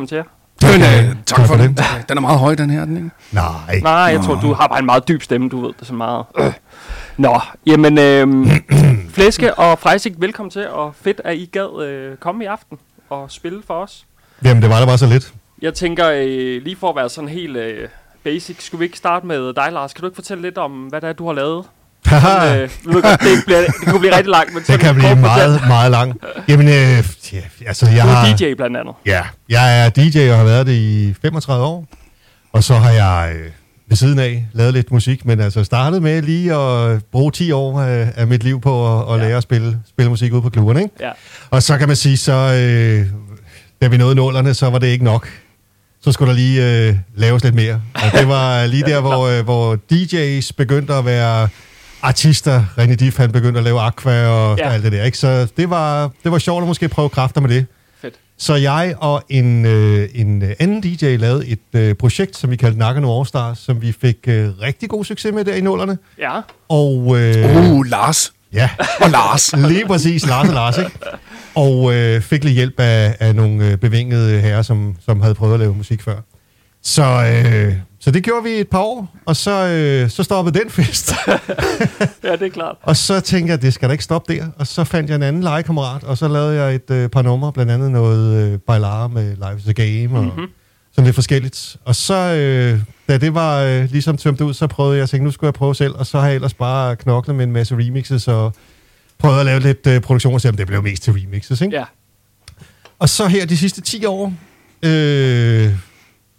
velkommen til jer. Men, øh, tak Tak for den. Den er meget høj, den her. Den, ikke? Nej. Nej, jeg tror, du har bare en meget dyb stemme, du ved det så meget. Øh. Nå, jamen, øh, Flæske og Freisig, velkommen til, og fedt, at I gad øh, komme i aften og spille for os. Jamen, det var da bare så lidt. Jeg tænker, øh, lige for at være sådan helt øh, basic, skulle vi ikke starte med dig, Lars? Kan du ikke fortælle lidt om, hvad det er, du har lavet? Haha, Øh, ved godt, det, ikke bliver, det kunne blive rigtig langt, men det sådan kan blive meget, fortalt. meget lang. Jamen, øh, ja, altså, jeg Du har... er DJ blandt andet. Ja, jeg er DJ og har været det i 35 år. Og så har jeg øh, ved siden af lavet lidt musik, men altså startet med lige at bruge 10 år af, af mit liv på at, at Ja. lære at spille, spille musik ude på klubberne, ikke? Ja. Og så kan man sige, så øh, da vi nåede nålerne, så var det ikke nok. Så skulle der lige øh, laves lidt mere. Og det var lige der, hvor, øh, hvor DJ's begyndte at være artister. René Diff, han begyndte at lave Aqua og Ja. alt det der. Ikke? Så det var, det var sjovt at måske prøve kræfter med det. Fedt. Så jeg og en, øh, en øh, anden DJ lavede et øh, projekt, som vi kaldte Nakano All Stars, som vi fik øh, rigtig god succes med der i nullerne. Ja, Og øh, Uh, Lars. ja, Og Lars. lige præcis, Lars og Lars, ikke? Og øh, fik lidt hjælp af, af nogle øh, bevingede herrer, som, som havde prøvet at lave musik før. Så, øh, så det gjorde vi et par år, og så, øh, så stoppede den fest. ja, det er klart. Og så tænkte jeg, det skal da ikke stoppe der. Og så fandt jeg en anden legekammerat, og så lavede jeg et øh, par numre, blandt andet noget øh, Bailar med Life is a Game, og Mhm. sådan lidt forskelligt. Og så, øh, da det var øh, ligesom tømt ud, så prøvede jeg at tænke, nu skulle jeg prøve selv, og så har jeg ellers bare knoklet med en masse remixes, og prøvet at lave lidt øh, produktion, og se, om det blev mest til remixes, ikke? Ja, Og så her de sidste 10 år, øh,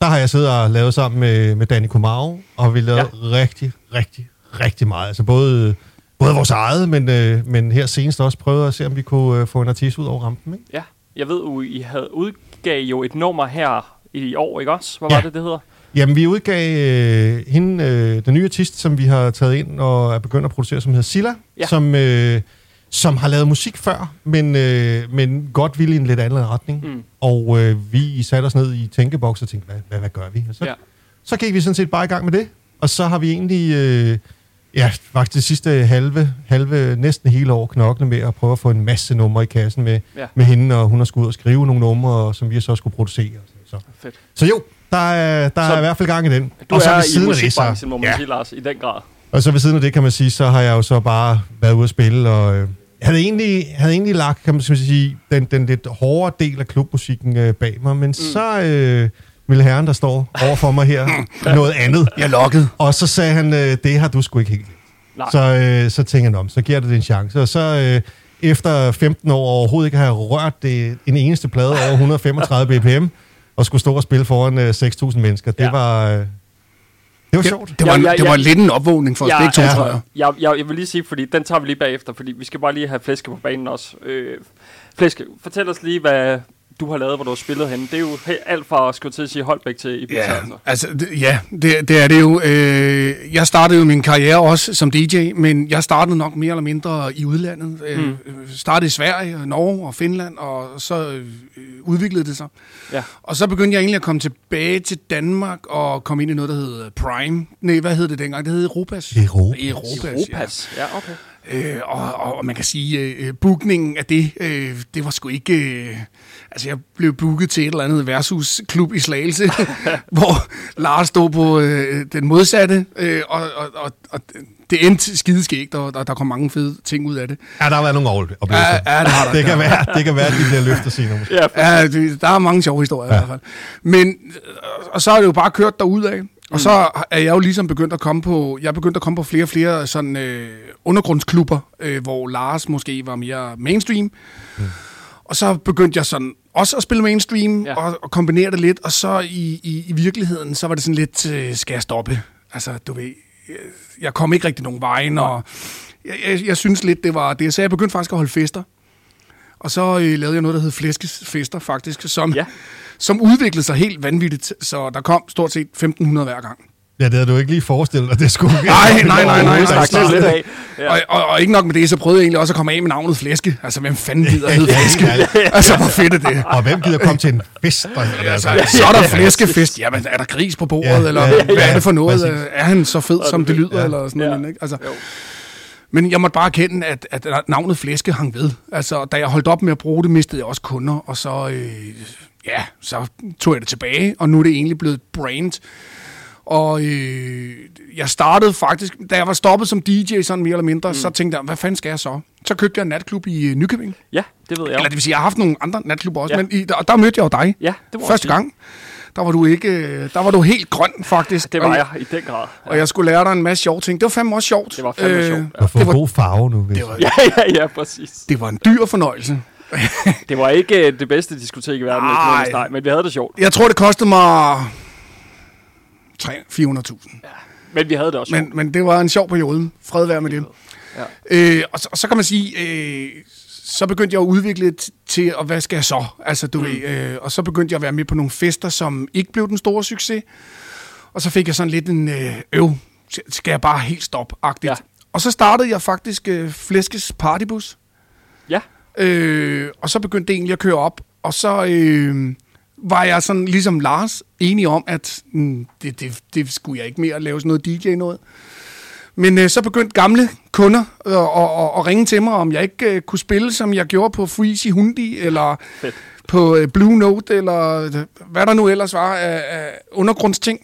der har jeg siddet og lavet sammen med, med Danny Kumaro, og vi lavet ja. rigtig, rigtig, rigtig meget. Altså både, både vores eget, men, øh, men her senest også prøvet at se, om vi kunne øh, få en artist ud over rampen. Ikke? ja. Jeg ved jo, I havde udgav jo et nummer her i år, ikke også? Hvad Ja. var det, det hedder? Jamen, vi udgav øh, hende, øh, den nye artist, som vi har taget ind og er begyndt at producere, som hedder Silla, Ja. som, øh, som har lavet musik før, men, øh, men godt ville i en lidt anden retning. Mm. Og øh, vi satte os ned i tænkeboks og tænkte, hvad, hvad, hvad gør vi? Og så, Ja. så gik vi sådan set bare i gang med det. Og så har vi egentlig, øh, ja, faktisk det sidste halve, halve, næsten hele år knoklet med at prøve at få en masse numre i kassen med, Ja. med hende, og hun har skulle ud og skrive nogle numre, som vi så skulle producere. Så, Fedt. så jo, der er, der Så er i hvert fald gang i den. Du og så er i siden af det, musikbranchen, må man ja, sige, Lars, i den grad. Og så ved siden af det, kan man sige, så har jeg jo så bare været ude at spille, og øh, jeg havde egentlig, havde egentlig lagt, kan man sige, den, den lidt hårde del af klubmusikken øh, bag mig, men mm. så øh, ville herren, der står over for mig her, noget andet. Jeg lukket. Og så sagde han, øh, det har du sgu ikke helt. Nej. Så, øh, så tænkte jeg, "Nå, men så giver det en chance. Og så øh, efter 15 år overhovedet ikke have rørt det, en eneste plade over 135 bpm, og skulle stå og spille foran øh, 6.000 mennesker, det Ja. var... Øh, det var sjovt. Det var, Ja, ja, det var ja. lidt en opvågning for os begge to, ja. tror jeg. Jeg, jeg, jeg vil lige sige, fordi den tager vi lige bagefter, fordi vi skal bare lige have Flæske på banen også. Øh, Flæske, fortæl os lige, hvad du har lavet, hvor du har spillet henne. Det er jo alt fra, skulle til at sige, Holbæk til Ibiza. Ja, altså. altså, det, ja det, det er det jo. Øh, jeg startede jo min karriere også som DJ, men jeg startede nok mere eller mindre i udlandet. Øh, Mm. Startede i Sverige, Norge og Finland, og så øh, udviklede det sig. Ja. Og så begyndte jeg egentlig at komme tilbage til Danmark og komme ind i noget, der hed Prime. Nej, hvad hed det dengang? Det hed Europas. Europas. Europas, ja. Europas. Ja, okay. Øh, og, og, og man kan sige, øh, bookningen af det, øh, det var sgu ikke... Øh, altså, jeg blev booket til et eller andet versus-klub i Slagelse, hvor Lars stod på øh, den modsatte, øh, og, og, og, og det endte skideskægt, og der, der kom mange fede ting ud af det. Ja, der har været nogle oplevelser. Ja, ja, det har der. det, kan være, det kan være, at de bliver løftet senere. Ja, for, Ja, det, der er mange sjove historier ja. i hvert fald. Men, øh, og så er det jo bare kørt derud af. Og så er jeg jo ligesom begyndt at komme på, jeg er begyndt at komme på flere og flere sådan øh, undergrundsklubber, øh, hvor Lars måske var mere mainstream. Mm. Og så begyndte jeg sådan også at spille mainstream Ja. og, og kombinere det lidt. Og så i, i, i virkeligheden, så var det sådan lidt, øh, skal jeg stoppe? Altså, du ved, jeg, jeg kom ikke rigtig nogen vejen, og jeg, jeg, jeg synes lidt, det var det. Så jeg begyndte faktisk at holde fester. Og så øh, lavede jeg noget, der hed Flæskesfester, faktisk, som, ja. som udviklede sig helt vanvittigt. Så der kom stort set 1.500 hver gang. Ja, det havde du ikke lige forestillet dig, det skulle Nej, nej, nej, nej, nej. stak lidt af. Ja. Ja. Og, og, og ikke nok med det, så prøvede jeg egentlig også at komme af med navnet Flæske. Altså, hvem fanden gider at hedde Flæske? altså, hvor fedt er det? Og hvem gider komme til en fest? Altså, Altså, så er der flæskefest. Jamen, er der gris på bordet? Ja, eller ja, ja, hvad er det for noget? præcis. Er han så fed, som det lyder? Ja. Eller sådan Ja. noget, ikke? Altså, Jo. men jeg måtte bare erkende, at, at navnet Flæske hang ved. Altså, da jeg holdt op med at bruge det, mistede jeg også kunder. Og så, øh, ja, så tog jeg det tilbage, og nu er det egentlig blevet et brand. Og øh, jeg startede faktisk, da jeg var stoppet som DJ, sådan mere eller mindre, mm. så tænkte jeg, hvad fanden skal jeg så? Så købte jeg en natklub i øh, Nykøbing. Ja, det ved jeg. Eller det vil sige, jeg har haft nogle andre natklubber også, Ja. ja. men i, der, der mødte jeg jo dig. Ja, det jeg Første gang. Der var du ikke, øh, der var du helt grøn, faktisk. Det og var jeg i den grad. Og jeg skulle lære dig en masse sjove ting. Det var fandme også sjovt. Det var fandme sjovt, ja. Det, var, god farve nu. Hvis. det, var, Ja, ja, ja, præcis. det var en dyr fornøjelse. Det var ikke øh, det bedste diskotek i verden, nej, men vi havde det sjovt. Jeg tror, det kostede mig 300-400.000. Men vi havde det også Men, men det var en sjov periode. Fred være med det. Ja. Øh, og, så, og så kan man sige, øh, så begyndte jeg at udvikle til, og hvad skal jeg så? Altså, du mm. ved, øh, og så begyndte jeg at være med på nogle fester, som ikke blev den store succes. Og så fik jeg sådan lidt en øh, øv. Skal jeg bare helt stoppe-agtigt. Ja. Og så startede jeg faktisk øh, Flæskes Partybus. Ja, Øh, og så begyndte det egentlig at køre op. Og så øh, var jeg sådan ligesom Lars enig om, at mm, det, det, det skulle jeg ikke mere lave sådan noget DJ noget. Men øh, så begyndte gamle kunder øh, at, at, at ringe til mig, om jeg ikke øh, kunne spille, som jeg gjorde på Freezy Hundi, eller Fedt. på øh, Blue Note, eller øh, hvad der nu ellers var af, af undergrundsting.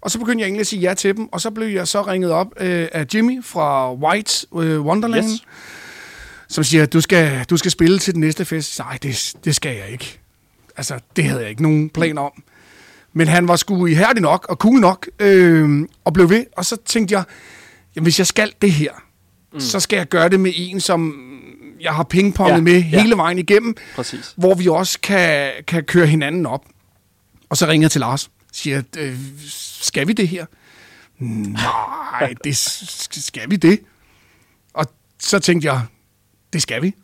Og så begyndte jeg egentlig at sige ja til dem, og så blev jeg så ringet op øh, af Jimmy fra White øh, Wonderland, yes. som siger, du skal, du skal spille til den næste fest. Nej, det, det skal jeg ikke. Altså, det havde jeg ikke nogen planer om. Men han var sgu ihærdig nok og cool nok, øh, og blev ved. Og så tænkte jeg, jamen, hvis jeg skal det her, mm. så skal jeg gøre det med en, som jeg har pingponget Ja, ja, med ja. hele vejen igennem, præcis. hvor vi også kan, kan køre hinanden op. Og så ringer jeg til Lars, siger, øh, skal vi det her? Nej, det, skal vi det? Og så tænkte jeg, det skal vi.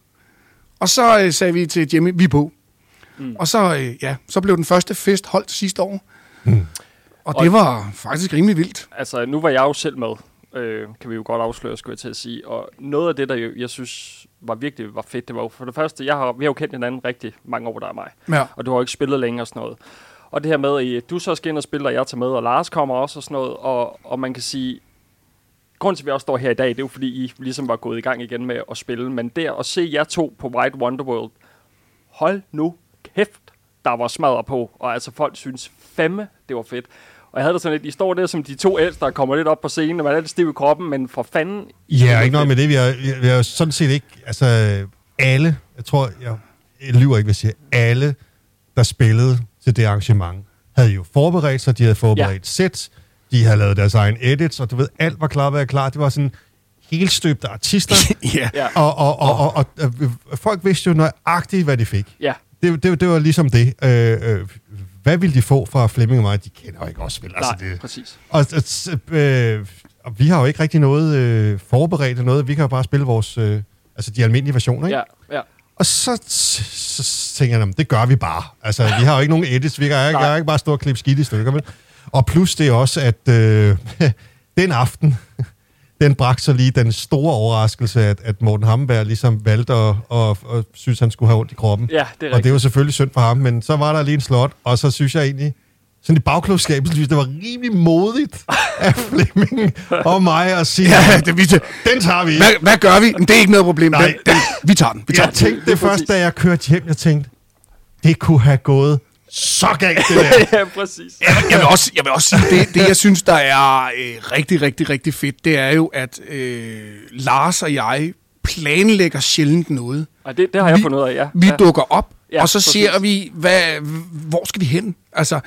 Og så øh, sagde vi til Jimmy, vi er på. Mm. Og så, øh, ja, så blev den første fest holdt sidste år. Mm. Og det var faktisk rimelig vildt. Altså, nu var jeg jo selv med, øh, kan vi jo godt afsløre, skulle jeg til at sige. Og noget af det, der jo, jeg synes var virkelig var fedt, det var jo for det første, jeg har, vi har jo kendt hinanden rigtig mange år, der er mig. Ja. Og du har jo ikke spillet længe og sådan noget. Og det her med, at du så skal ind og spille, og jeg tager med, og Lars kommer også og sådan noget. Og, og man kan sige, grunden til, at vi også står her i dag, det er jo fordi, I ligesom var gået i gang igen med at spille. Men der at se jer to på White Wonderworld, hold nu kæft, der var smadret på. Og altså folk synes fandme, det var fedt. Og jeg havde det sådan lidt, I står der som de to ældste, der kommer lidt op på scenen, og man er lidt stiv i kroppen, men for fanden... Ja, ikke noget med det. Vi har, vi har jo sådan set ikke... Altså, alle, jeg tror, jeg, jeg lyver ikke, hvis jeg siger, alle, der spillede til det arrangement, havde jo forberedt sig, de havde forberedt ja. sets, de havde lavet deres egen edits, og du ved, alt var klar, hvad klar. Det var sådan helt støbte artister, ja. Ja, og, og, og, og, og, og folk vidste jo nøjagtigt, hvad de fik. ja, Det, det, det var ligesom det. Øh, øh, hvad ville de få fra Flemming og mig? De kender jo ikke også spil. Altså, nej, det, præcis. og, og, øh, og vi har jo ikke rigtig noget øh, forberedt noget. Vi kan jo bare spille vores, øh, altså de almindelige versioner, ikke? Ja, ja. Og så, så, så tænker jeg, "Nå, men det gør vi bare. Altså, vi har jo ikke nogen edits. Vi kan ikke, jeg ikke bare stå og klippe skidt i stykker, vel? Og plus det er også, at øh, den aften, den bragte så lige den store overraskelse, at, at Morten Hamberg ligesom valgte at, at, at, at synes, han skulle have ondt i kroppen. Ja, det er Og det rigtigt. selvfølgelig synd for ham, men så var der lige en slot, og så synes jeg egentlig, sådan i bagklogskabet, synes jeg, det var rimelig modigt af Flemming og mig at sige, Ja, det, vi, den tager vi. hvad, hvad gør vi? Men Det er ikke noget problem. Nej. Den, den, vi tager den. Vi tager Jeg den. tænkte det først, da jeg kørte hjem, jeg tænkte, det kunne have gået så galt, det der. ja, præcis. Jeg, jeg, vil også, jeg vil også sige, det, det jeg synes, der er øh, rigtig, rigtig, rigtig fedt, det er jo, at øh, Lars og jeg planlægger sjældent noget. Og det, det har jeg Vi- fundet ud af, ja. Vi ja. dukker op, Ja, ja, og så præcis. ser vi, hvad, hvor skal vi hen? Altså,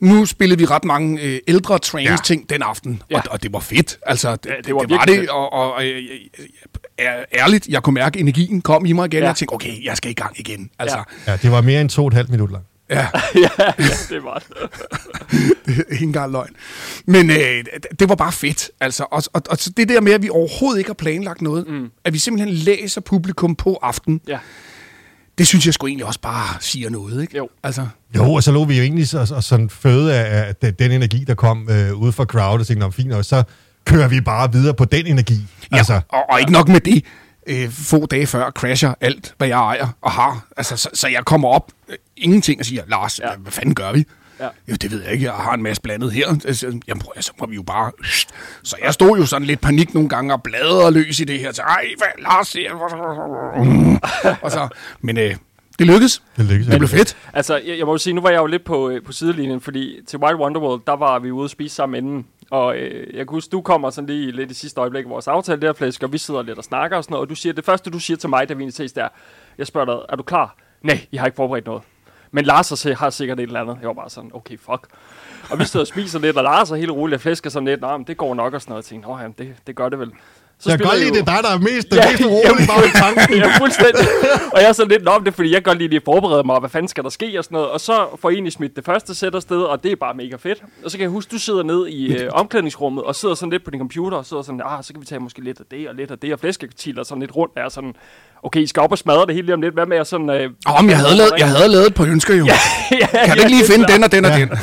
nu spillede vi ret mange øh, ældre trance-ting den aften, Ja. og, og det var fedt. Altså, det, Ja, ja, det var det, var virkelig det, og, og øh, øh, ærligt, jeg kunne mærke, at energien kom i mig igen, Ja. ja. og jeg tænkte, okay, jeg skal i gang igen. Altså, Ja. Ja, det var mere end to og et halvt minut lang. Ja. ja. det var det. det er ikke engang løgn. Men øh, det- var bare fedt. Altså, og, og, og så det der med, at vi overhovedet ikke har planlagt noget, mm. at vi simpelthen læser publikum på aften, Ja, det synes jeg sgu egentlig også bare siger noget. Ikke? Jo. Altså, Jo, og så lå vi jo egentlig så, så, sådan føde af, af den- energi, der kom øh, ud fra crowd, og tænkte, "Nå, fint, og så kører vi bare videre på den energi. ja, Altså, og, og ikke nok med det. Øh, få dage før crasher alt, hvad jeg ejer og har. Altså, så, så jeg kommer op, øh, ingenting, og siger, Lars, Ja. hvad fanden gør vi? Ja. Jo, det ved jeg ikke. Jeg har en masse blandet her. Altså, Jamen, prøv, så må vi jo bare... Så jeg stod jo sådan lidt panik nogle gange og bladrede løs i det her. Så, Ej, hvad, Lars siger... Og så, men øh, Det lykkedes. Det lykkes. Det blev fedt. Altså, jeg, jeg må jo sige, nu var jeg jo lidt på, øh, på sidelinjen, fordi til Wild Wonderworld, der var vi ude at spise sammen inden. Og øh, jeg kan huske, du kommer sådan lige lidt i sidste øjeblik i vores aftale der, Flæsk, og vi sidder lidt og snakker og sådan noget, og du siger, det første du siger til mig, da vi egentlig ses der, jeg spørger dig, er du klar? Nej, jeg har ikke forberedt noget. Men Lars har har sikkert et eller andet. Jeg var bare sådan, okay, fuck. Og vi sidder og spiser lidt, og Lars er helt rolig og flæsker sådan lidt, Nå, men det går nok og sådan noget. Jeg tænkte, Nå, jamen, det, det gør det vel. Så Jeg kan godt lide, jo- det er dig, der er mest, ja, Ja, mest rolig bare i tanken. ja, fuldstændig. Og jeg er sådan lidt, men det fordi, jeg godt lige lige forbereder mig, og hvad fanden skal der ske og sådan noget. Og så får I egentlig smidt det første sæt afsted, og det er bare mega fedt. Og så kan jeg huske, du sidder ned i øh, omklædningsrummet, og sidder sådan lidt på din computer, og sidder sådan, ah, så kan vi tage måske lidt af det, og lidt af det, og flæskekatiler sådan lidt rundt. Er sådan, okay, I skal op og smadre det hele lige om lidt. Hvad med at sådan... Øh, Om jeg havde lavet, jeg havde lavet et par ønsker jo. ja, Kan du ikke lige finde den og den og den?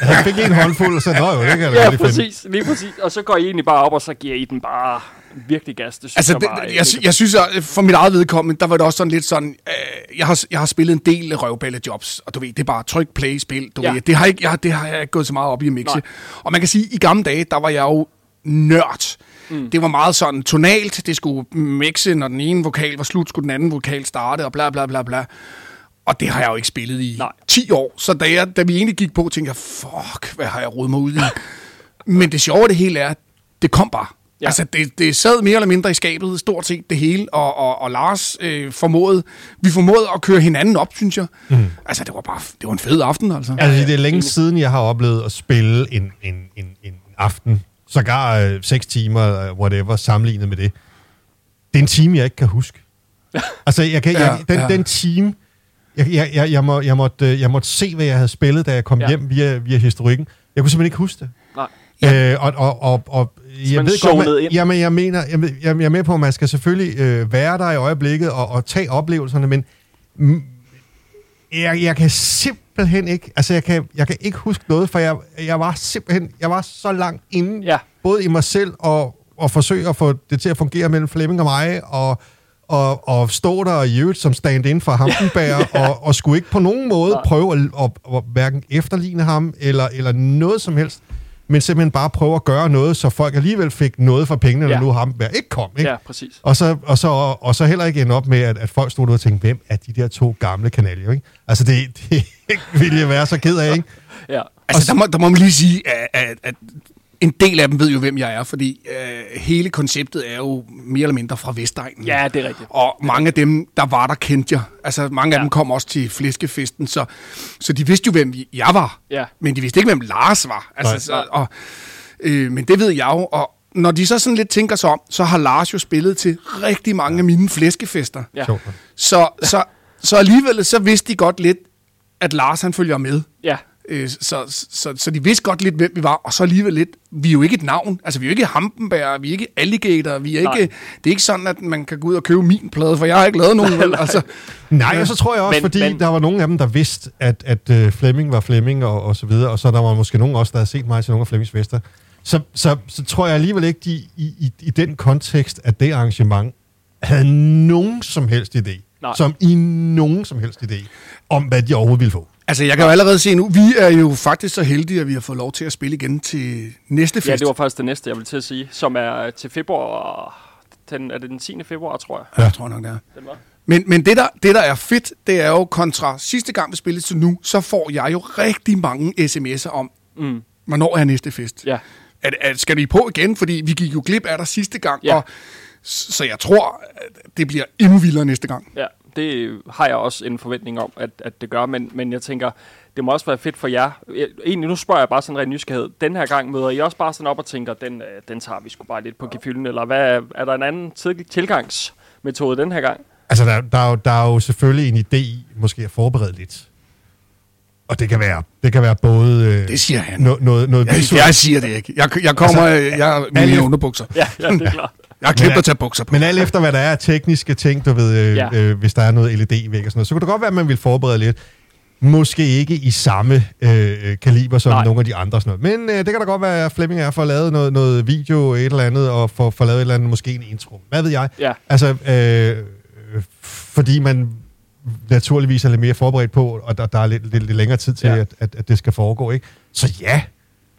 Han fik en håndfuld, og så nå jo, det kan jeg Ja, lige finde. præcis, lige præcis. Og så går I egentlig bare op, og så giver I den bare virkelig gas. Det synes Altså, jeg det, bare, jeg, sy- jeg synes, at for mit eget vedkommende, der var det også sådan lidt sådan, øh, jeg, har, jeg har spillet en del røvballe-jobs, og du ved, det er bare tryk, play, spil, du Ja. ved, det har, ikke, jeg, det har jeg ikke gået så meget op i at mixe. Nej. Og man kan sige, i gamle dage, der var jeg jo nørd. Mm. Det var meget sådan tonalt, det skulle mixe, når den ene vokal var slut, skulle den anden vokal starte, og bla bla bla bla. Og det har jeg jo ikke spillet i Nej. 10 år. Så da, jeg, da vi egentlig gik på, tænkte jeg, fuck, hvad har jeg rodet mig ud i? Men det sjove af det hele er, at det kom bare. Ja. Altså, det, det sad mere eller mindre i skabet, stort set det hele, og, og, og Lars øh, formåede, vi formåede at køre hinanden op, synes jeg. Mm. Altså, det var bare, det var en fed aften, altså. Altså, det er længe siden, jeg har oplevet at spille en, en, en, en aften, sågar øh, seks timer, øh, whatever, sammenlignet med det. Det er en time, jeg ikke kan huske. Altså, jeg kan, jeg, Ja, den, ja. den time, jeg, jeg, jeg, jeg, må, jeg, måtte, øh, jeg måtte se, hvad jeg havde spillet, da jeg kom Ja. hjem via, via historikken. Jeg kunne simpelthen ikke huske det. Nej. Ja. Øh, og, og, og, og jeg man ved godt, man, ind. jamen, jeg mener, jeg, jeg, jeg er med på, at man skal selvfølgelig øh, være der i øjeblikket og, og tage oplevelserne, men mm, jeg, jeg kan simpelthen ikke, altså jeg kan, jeg kan ikke huske noget, for jeg, jeg var simpelthen, jeg var så langt inde, Ja. både i mig selv og, og forsøge at få det til at fungere mellem Flemming og mig, og, og, og stå der i øvrigt som stand-in for Hampenberg, ja. og, og skulle ikke på nogen måde Nej. prøve at, at, at hverken efterligne ham, eller, eller noget som helst, men simpelthen bare prøve at gøre noget, så folk alligevel fik noget for pengene, Ja. når nu Hampenberg ikke kom. Ikke? Ja, præcis. Og så, og, så, og så heller ikke ende op med, at, at folk stod der og tænkte, hvem er de der to gamle kanaljer? Ikke? Altså, det, det ville jeg være så ked af, ikke? Ja. Altså, der må, der må man lige sige, at, at, at en del af dem ved jo, hvem jeg er, fordi øh, hele konceptet er jo mere eller mindre fra Vestegnen. ja, det er rigtigt. Og mange af dem, der var der, kendte jeg. Altså, mange af Ja. dem kom også til flæskefesten, så, så de vidste jo, hvem jeg var. Ja. Men de vidste ikke, hvem Lars var. Altså, Nej. så, og, øh, men det ved jeg jo, og når de så sådan lidt tænker sig om, så har Lars jo spillet til rigtig mange af mine flæskefester. Ja. Så, så, så alligevel, så vidste de godt lidt, at Lars han følger med. Ja. Øh, så, så, så de vidste godt lidt, hvem vi var, og så alligevel lidt, vi er jo ikke et navn. Altså, vi er jo ikke Hampenberg, vi er ikke Alligator, vi er Nej. ikke, det er ikke sådan, at man kan gå ud og købe min plade, for jeg har ikke lavet nogen, vel? Altså, Nej, og så tror jeg også, Men- fordi men- der var nogle af dem, der vidste, at, at uh, Flemming var Flemming og, og så videre, og så der var måske nogen også, der havde set mig til nogle af Flemmings fester. Så, så, så tror jeg alligevel ikke, de i, i, i den kontekst af det arrangement havde nogen som helst idé, Nej. som i nogen som helst idé, om hvad de overhovedet ville få. altså, jeg kan jo allerede se nu, vi er jo faktisk så heldige, at vi har fået lov til at spille igen til næste fest. Ja, det var faktisk det næste, jeg ville til at sige, som er til februar. Den, er det den 10. februar, tror jeg, Ja, jeg tror nok, det er. den var. Men, men det, der, det, der er fedt, det er jo kontra sidste gang, vi spillede til nu, så får jeg jo rigtig mange sms'er om, Mm. hvornår er næste fest. Ja. At, at, skal vi på igen? Fordi vi gik jo glip af dig sidste gang, Ja. og, så jeg tror, at det bliver endnu vildere næste gang. Ja, det har jeg også en forventning om, at, at det gør, men, men jeg tænker, det må også være fedt for jer. Egentlig, nu spørger jeg bare sådan en ren nysgerrighed. Den her gang møder I også bare sådan op og tænker, den, øh, den tager vi sgu bare lidt på gefylden, eller hvad, er der en anden til- tilgangsmetode den her gang? Altså, der, der, er jo, der er jo selvfølgelig en idé i, måske at forberede lidt. Og det kan være, det kan være både øh, Det siger han. no, noget, noget Jeg, visuelt, jeg siger det ikke. Jeg, jeg kommer altså, jeg er alle- mine underbukser. Ja, ja det er klart. Jeg har glemt Men- at tage bukser på. Men alt efter, hvad der er af tekniske ting, du ved, øh, Ja. øh, hvis der er noget LED-væg og sådan noget, så kunne det godt være, at man vil forberede lidt. Måske ikke i samme øh, kaliber som Nej. Nogle af de andre. Sådan noget. Men øh, det kan da godt være, at Flemming er for at lave noget, noget video, et eller andet, og for, for lavet et eller andet, måske en intro. Hvad ved jeg? Ja. Altså, øh, øh, fordi man naturligvis er lidt mere forberedt på, og der, der er lidt, lidt, lidt længere tid til, ja. at, at, at det skal foregå, ikke? Så ja,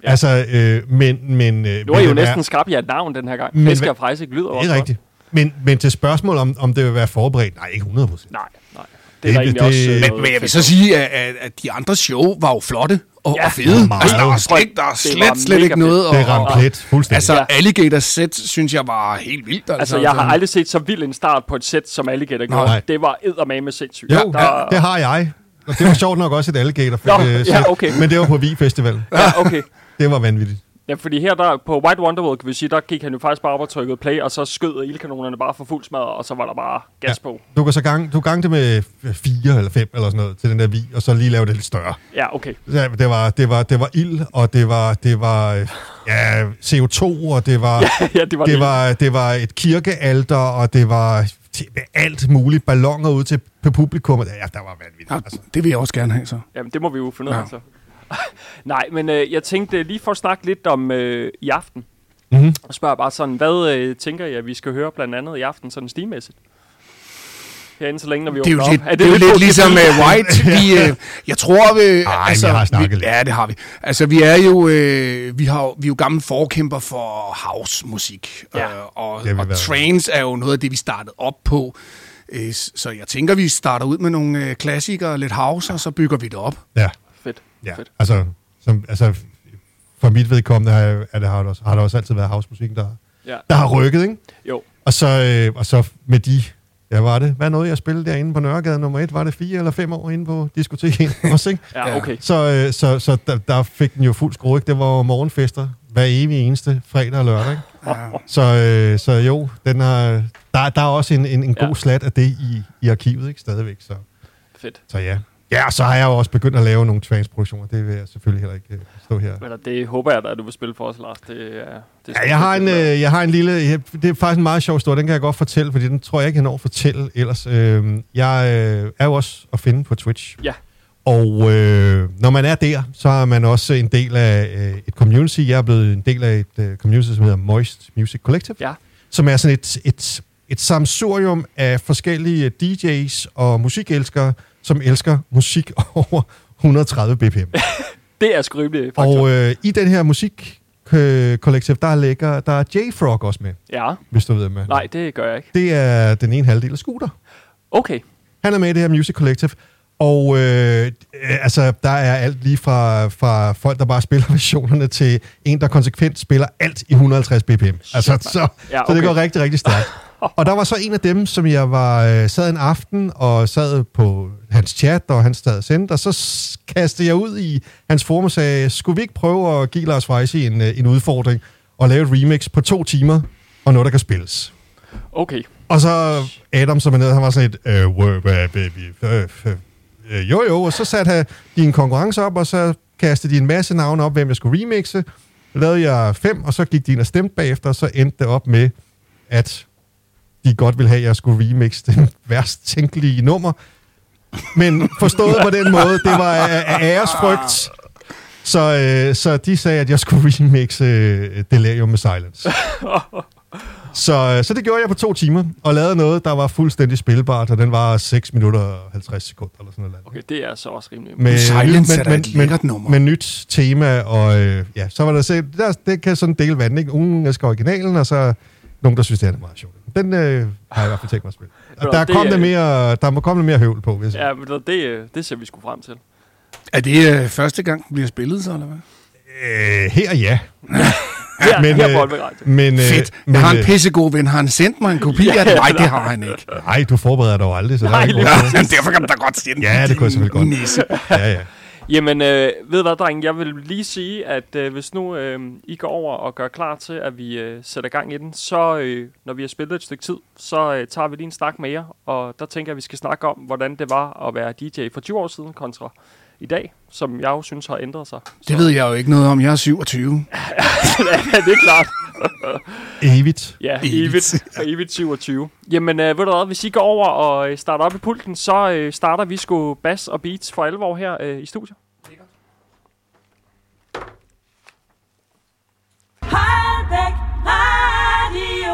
Ja. altså, øh, men... men øh, Nu er I jo det næsten skrabt jer et navn den her gang. Men Fisker og Freisig lyder Det også er rigtigt. Men, men til spørgsmål om, om det vil være forberedt, nej, ikke 100 godt. Nej, nej. Det er Det- det- også... øh, Men- Men, noget men jeg vil så sige, at, at, at de andre show var jo flotte og, Ja, og fede. meget. Altså, der var slet, der var Det slet, var slet ikke noget. Det at- ramte plet fuldstændig. Altså, Ja. Alligator Set, synes jeg var helt vildt. Altså, Altså, jeg har aldrig set så vild en start på et sæt, som Alligator gjorde. Nej. Det var eddermame sindssygt. Jo, der, ja, det har jeg. Og det var sjovt nok også et alligator. Nå, øh, ja, okay. Men det var på Vi Festival. ja, okay. Det var vanvittigt. Ja, fordi her der, på White Wonderworld, kan vi sige, der gik han jo faktisk bare op og trykkede play, og så skød ildkanonerne bare for fuld smadret, og så var der bare gas på. Du kan så gang, du gang det med fire eller fem eller sådan noget til den der vi, og så lige lave det lidt større. Ja, okay. Ja, det var, det var, det var ild, og det var, det var øh, ja, CO2, og det var, ja, det var det var, det var et kirkealter, og det var alt muligt ballonger ud til på publikum. Ja, der var vanvittigt. Ja, Altså. det vil jeg også gerne have, så. Jamen, det må vi jo finde ud af, Ja. så. Nej, men øh, jeg tænkte lige for at snakke lidt om øh, i aften. Mhm. Og spørger bare sådan, hvad øh, tænker I, at vi skal høre blandt andet i aften, sådan stilmæssigt? Herinde så længe, når vi Det er jo lidt, op. det er jo lidt ligesom uh, White. Vi, uh, jeg tror, vi, Ej, vi har snakket vi, lidt. Ja, det har vi. Altså, vi er jo, uh, vi har, vi er jo gamle forkæmper for house-musik. Ja. Uh, og, Det og trance er jo noget af det, vi startede op på. Uh, så jeg tænker, vi starter ud med nogle uh, klassikere, lidt house, og så bygger vi det op. Ja. Ja. Fedt. Altså, som, altså, for mit vedkommende har, jeg- er det, har, det også, har der også altid været housemusik, der, Ja. der har rykket, ikke? Jo. Og så, øh, og så med de, ja, var det, hvad nåede jeg spille derinde på Nørregade nummer et? Var det fire eller fem år inde på diskoteket også, ikke? Ja, okay. Så, øh, så, så der, der fik den jo fuld skrue, ikke? Det var morgenfester hver evig eneste fredag og lørdag, ikke? Ja. Så, øh, så jo, den har, der, der er også en, en, en god Ja. slat af det i, i arkivet, ikke? Stadigvæk, så, Fedt. så ja. Ja, og så har jeg jo også begyndt at lave nogle transproduktioner. Det vil jeg selvfølgelig heller ikke øh, stå her. Eller det håber jeg da, at du vil spille for os, Lars. Det, er, det Ja, jeg har en, øh, jeg har en lille... Jeg, det er faktisk en meget sjov historie. Den kan jeg godt fortælle, fordi den tror jeg ikke, jeg når at fortælle ellers. Øh, jeg øh, er jo også at finde på Twitch. Ja. Og øh, når man er der, så er man også en del af øh, et community. Jeg er blevet en del af et øh, community, som hedder Moist Music Collective. Ja. Som er sådan et, et, et samsurium af forskellige DJ's og musikelskere, som elsker musik over 130 bpm. Det er sgu rimelig Og øh, i den her musik øh, kollektiv, der ligger der er J-Frog også med, Ja, hvis du ved med. nej, det gør jeg ikke. Det er den ene halvdel af Scooter. Okay. Han er med i det her Music Collective. Og øh, øh, altså, der er alt lige fra, fra folk, der bare spiller versionerne, til en, der konsekvent spiller alt i 150 bpm. Altså, mand. så, Ja, så det okay. går rigtig, rigtig stærkt. og der var så en af dem, som jeg var øh, sad en aften og sad på hans chat, og han stadig sendt, og så kastede jeg ud i hans forum og sagde, skulle vi ikke prøve at give Lars Weisse en, øh, en udfordring og lave et remix på to timer, og noget, der kan spilles? Okay. Og så Adam, som er nede, han var sådan et, øh, "Wow, hvad, baby, øh, jo jo, og så satte han de en konkurrence op, og så kastede de en masse navne op, hvem jeg skulle remixe. Lavede jeg fem, og så gik de ind og stemte bagefter, og så endte det op med, at de godt ville have, at jeg skulle remixe det værst tænkelige nummer. Men forstået på den måde, det var af æresfrygt. Så, øh, så de sagde, at jeg skulle remixe øh, Delirium med Silence. Så, øh, så det gjorde jeg på to timer, og lavede noget, der var fuldstændig spilbart, og den var 6 minutter og 50 sekunder, eller sådan noget. Okay, det er så også rimelig. Med, Silence er da men, et lækkert nummer. med nyt tema, og øh, ja, så var der, så, der, det kan sådan dele vand, ikke? Nogen elsker originalen, og så nogen, der synes, det er meget sjovt. Den øh, har jeg i hvert fald tænkt mig at spille. Og Nå, der, det kom er- der, mere, der må komme lidt mere høvl på, hvis. Ja, men det, det, øh, det ser vi sgu frem til. Er det øh, første gang, den bliver spillet så, eller hvad? Øh, her ja. Her, Men, her øh. Men, øh, Fedt. men, Jeg har en øh, pissegod ven. Har han sendt mig en kopi af det? Nej, det har han ikke. Nej, du forbereder dig jo aldrig, så der er Nej, ikke Jamen, derfor kan du da godt sende Ja, det kunne jeg selvfølgelig godt. Nisse. Ja, ja. Jamen, øh, ved hvad, dreng? Jeg vil lige sige, at øh, hvis nu øh, I går over og gør klar til, at vi øh, sætter gang i den, så øh, når vi har spillet et stykke tid, så øh, tager vi lige en snak med jer. Og der tænker jeg, at vi skal snakke om, hvordan det var at være DJ for 20 år siden kontra i dag, som jeg jo synes har ændret sig. Det ved jeg jo ikke noget om. Jeg er 27. ja, det er klart. Evigt. Ja, Evigt. evigt, evigt 27. Jamen, øh, ved du hvad, hvis I går over og øh, starter op i pulten, så øh, starter vi sgu bass og beats for alvor her øh, i studiet. Holbæk Radio.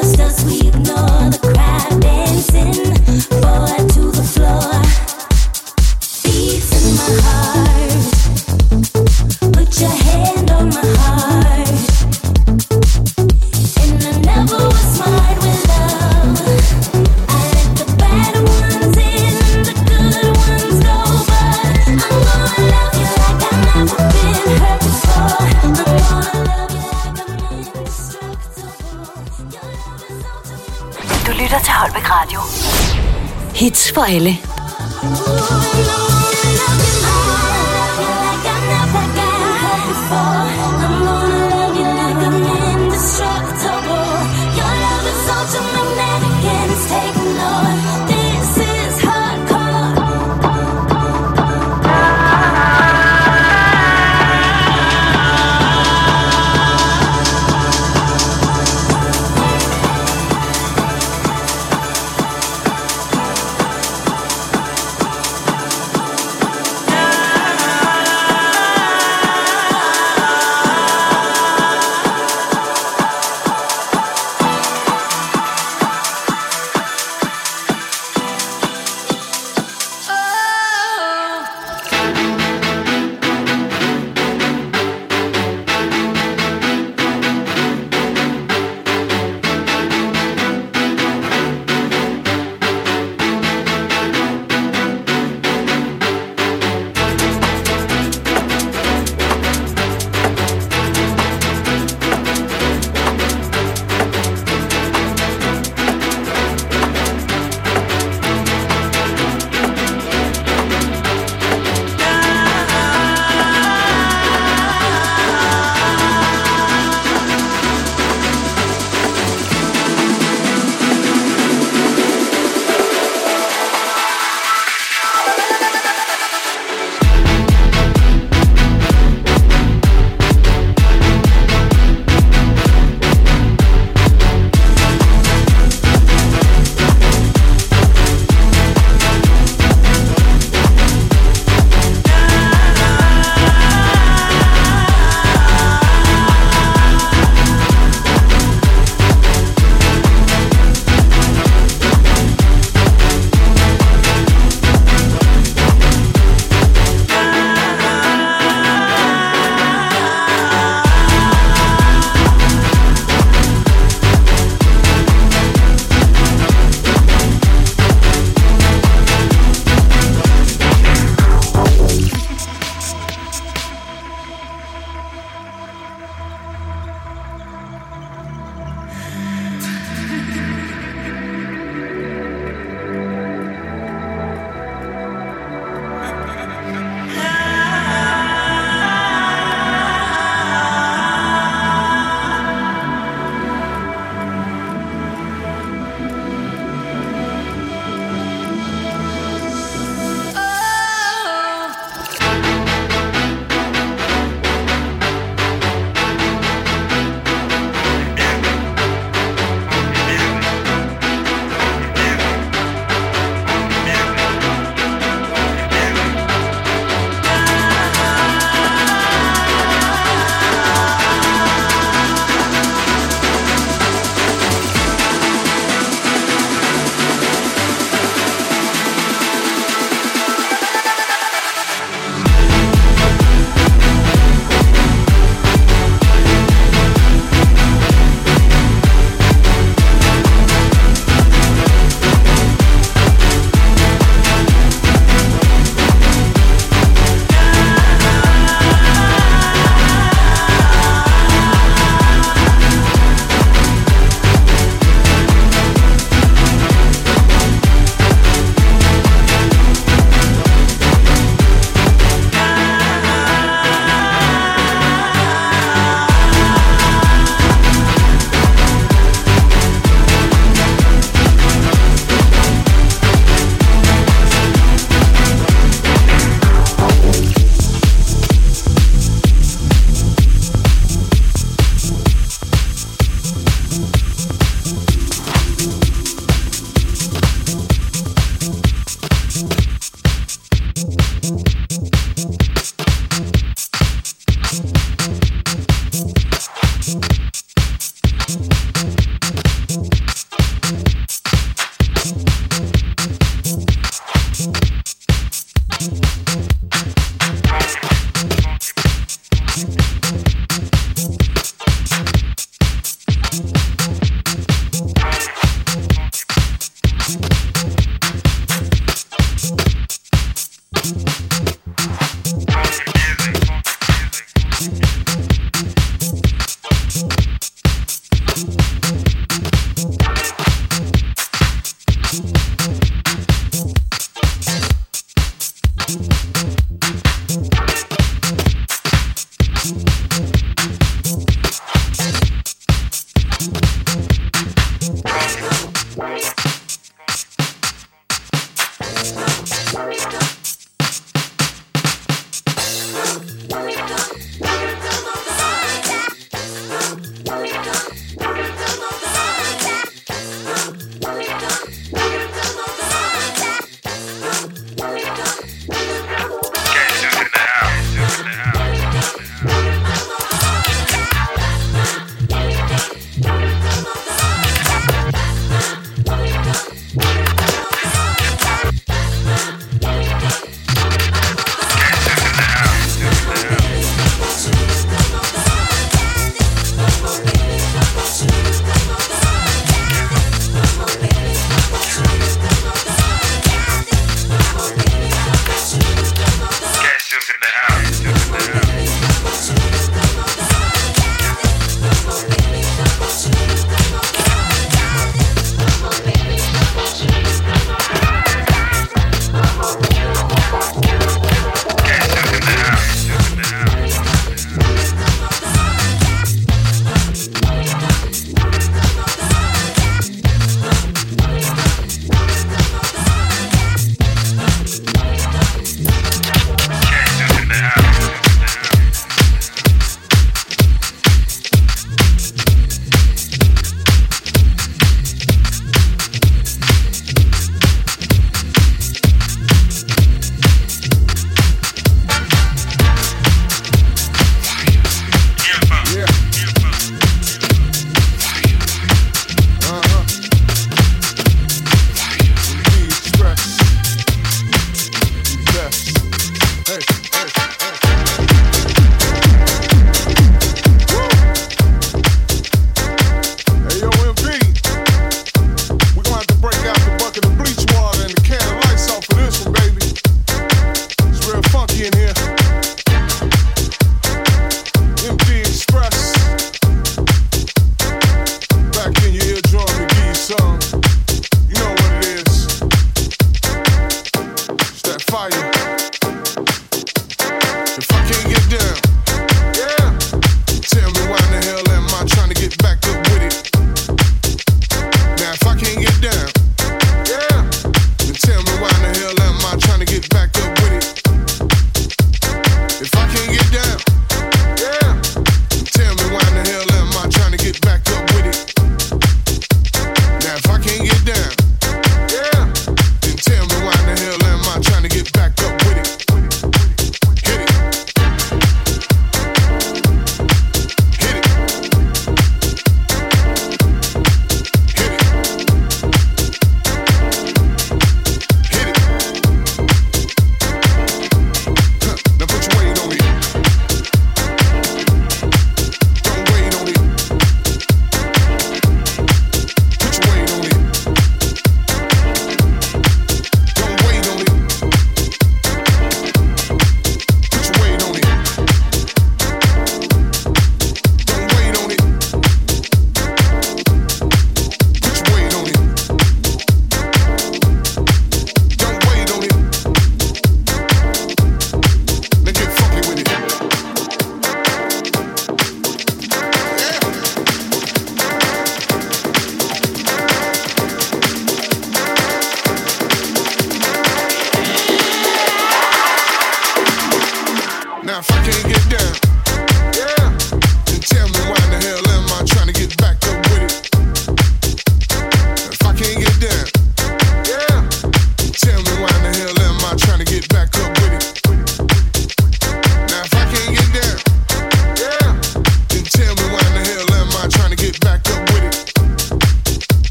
Just as we ignore the crowd dancing, boy to the Hitzfeile.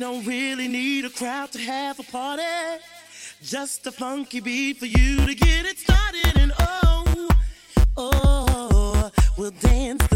don't really need a crowd to have a party. Just a funky beat for you to get it started. And oh, oh, we'll dance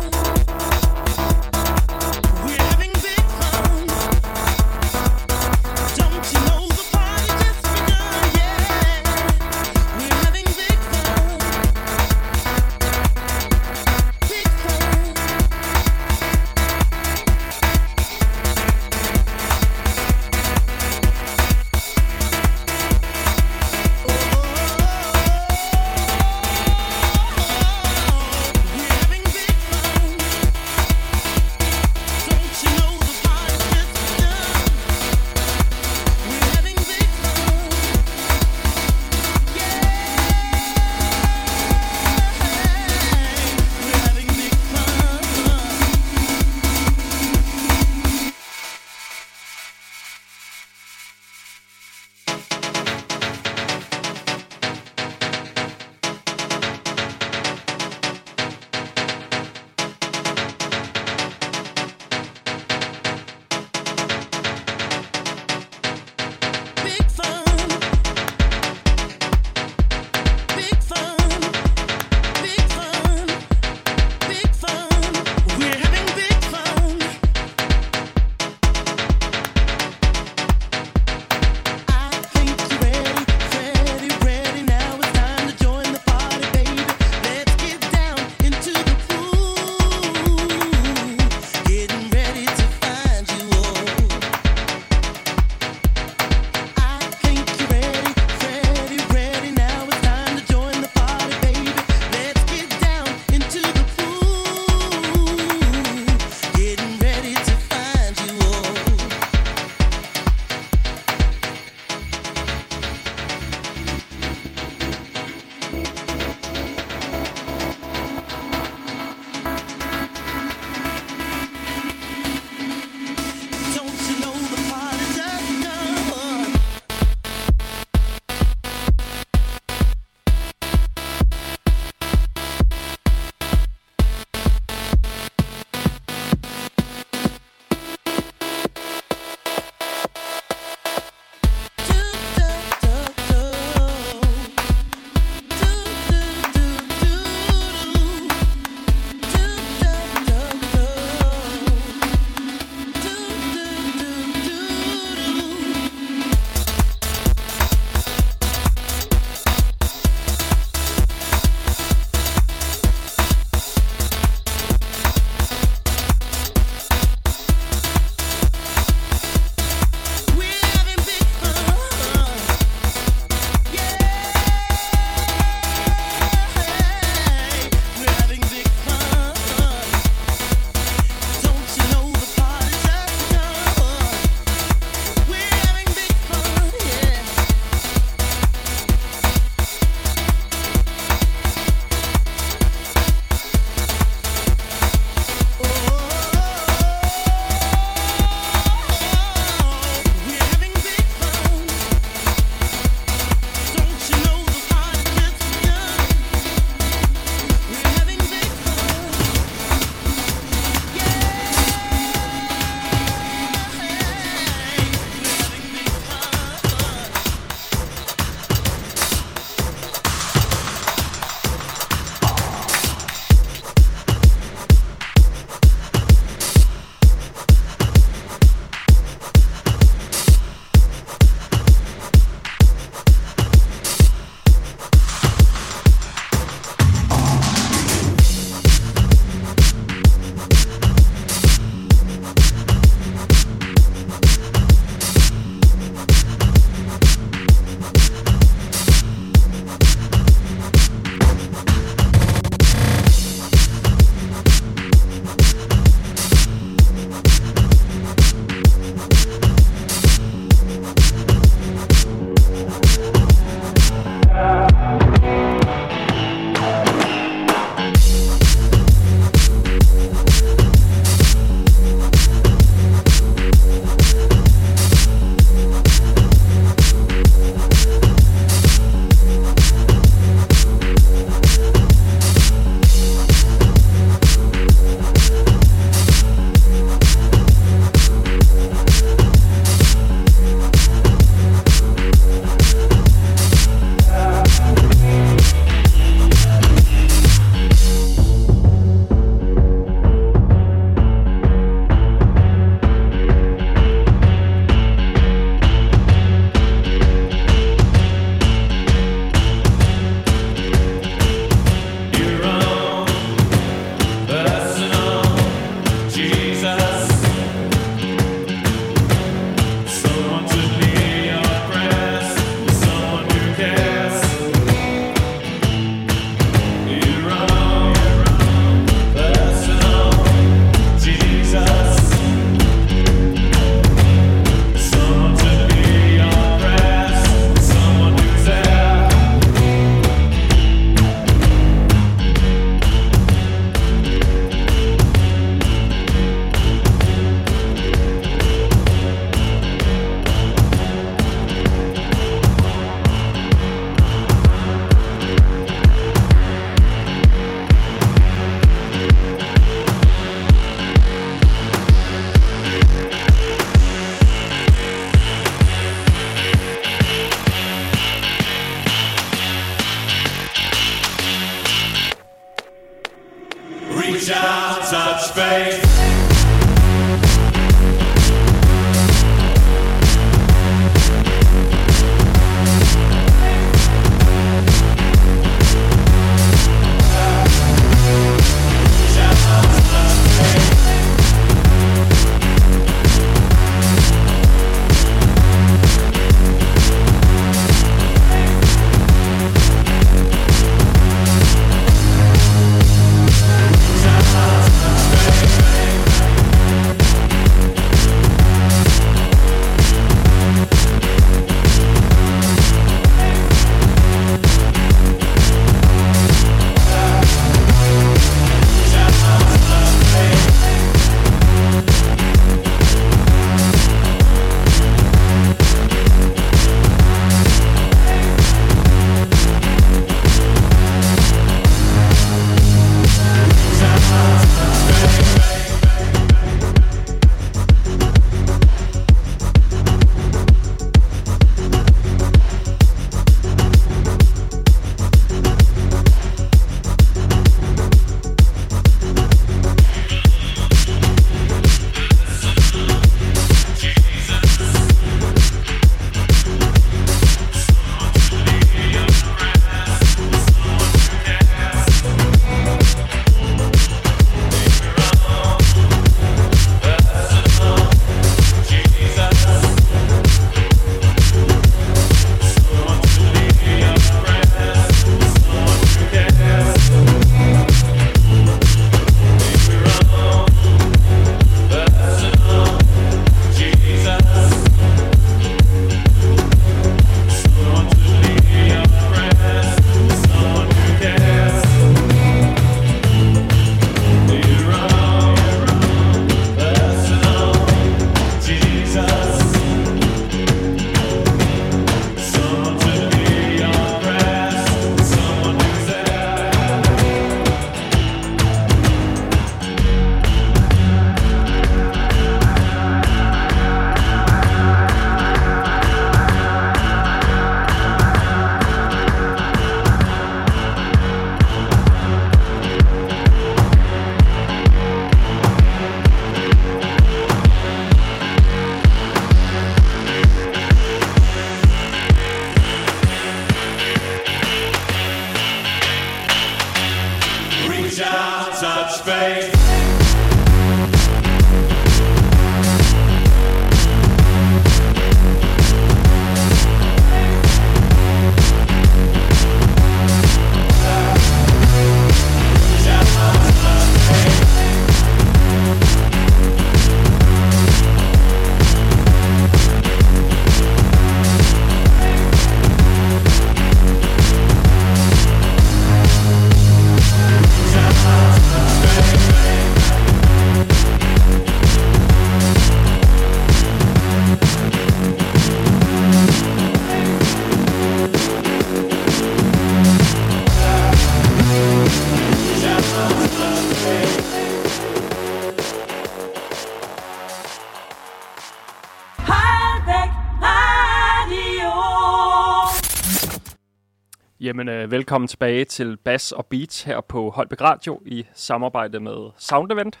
Jamen, øh, velkommen tilbage til Bass og Beats her på Holbæk Radio i samarbejde med Sound Event.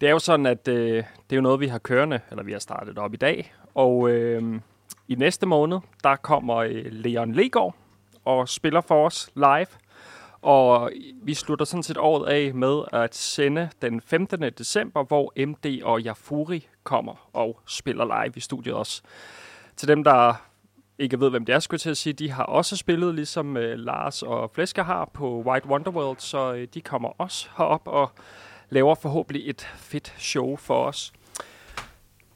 Det er jo sådan, at øh, det er jo noget, vi har kørende, eller vi har startet op i dag. Og øh, i næste måned, der kommer øh, Leon Legård og spiller for os live. Og vi slutter sådan set året af med at sende den 15. december, hvor MD og Jafuri kommer og spiller live i studiet også. Til dem, der ikke ved, hvem det er, skulle jeg til at sige, de har også spillet, ligesom øh, Lars og Flæsker har på White Wonderworld, så øh, de kommer også herop og laver forhåbentlig et fedt show for os.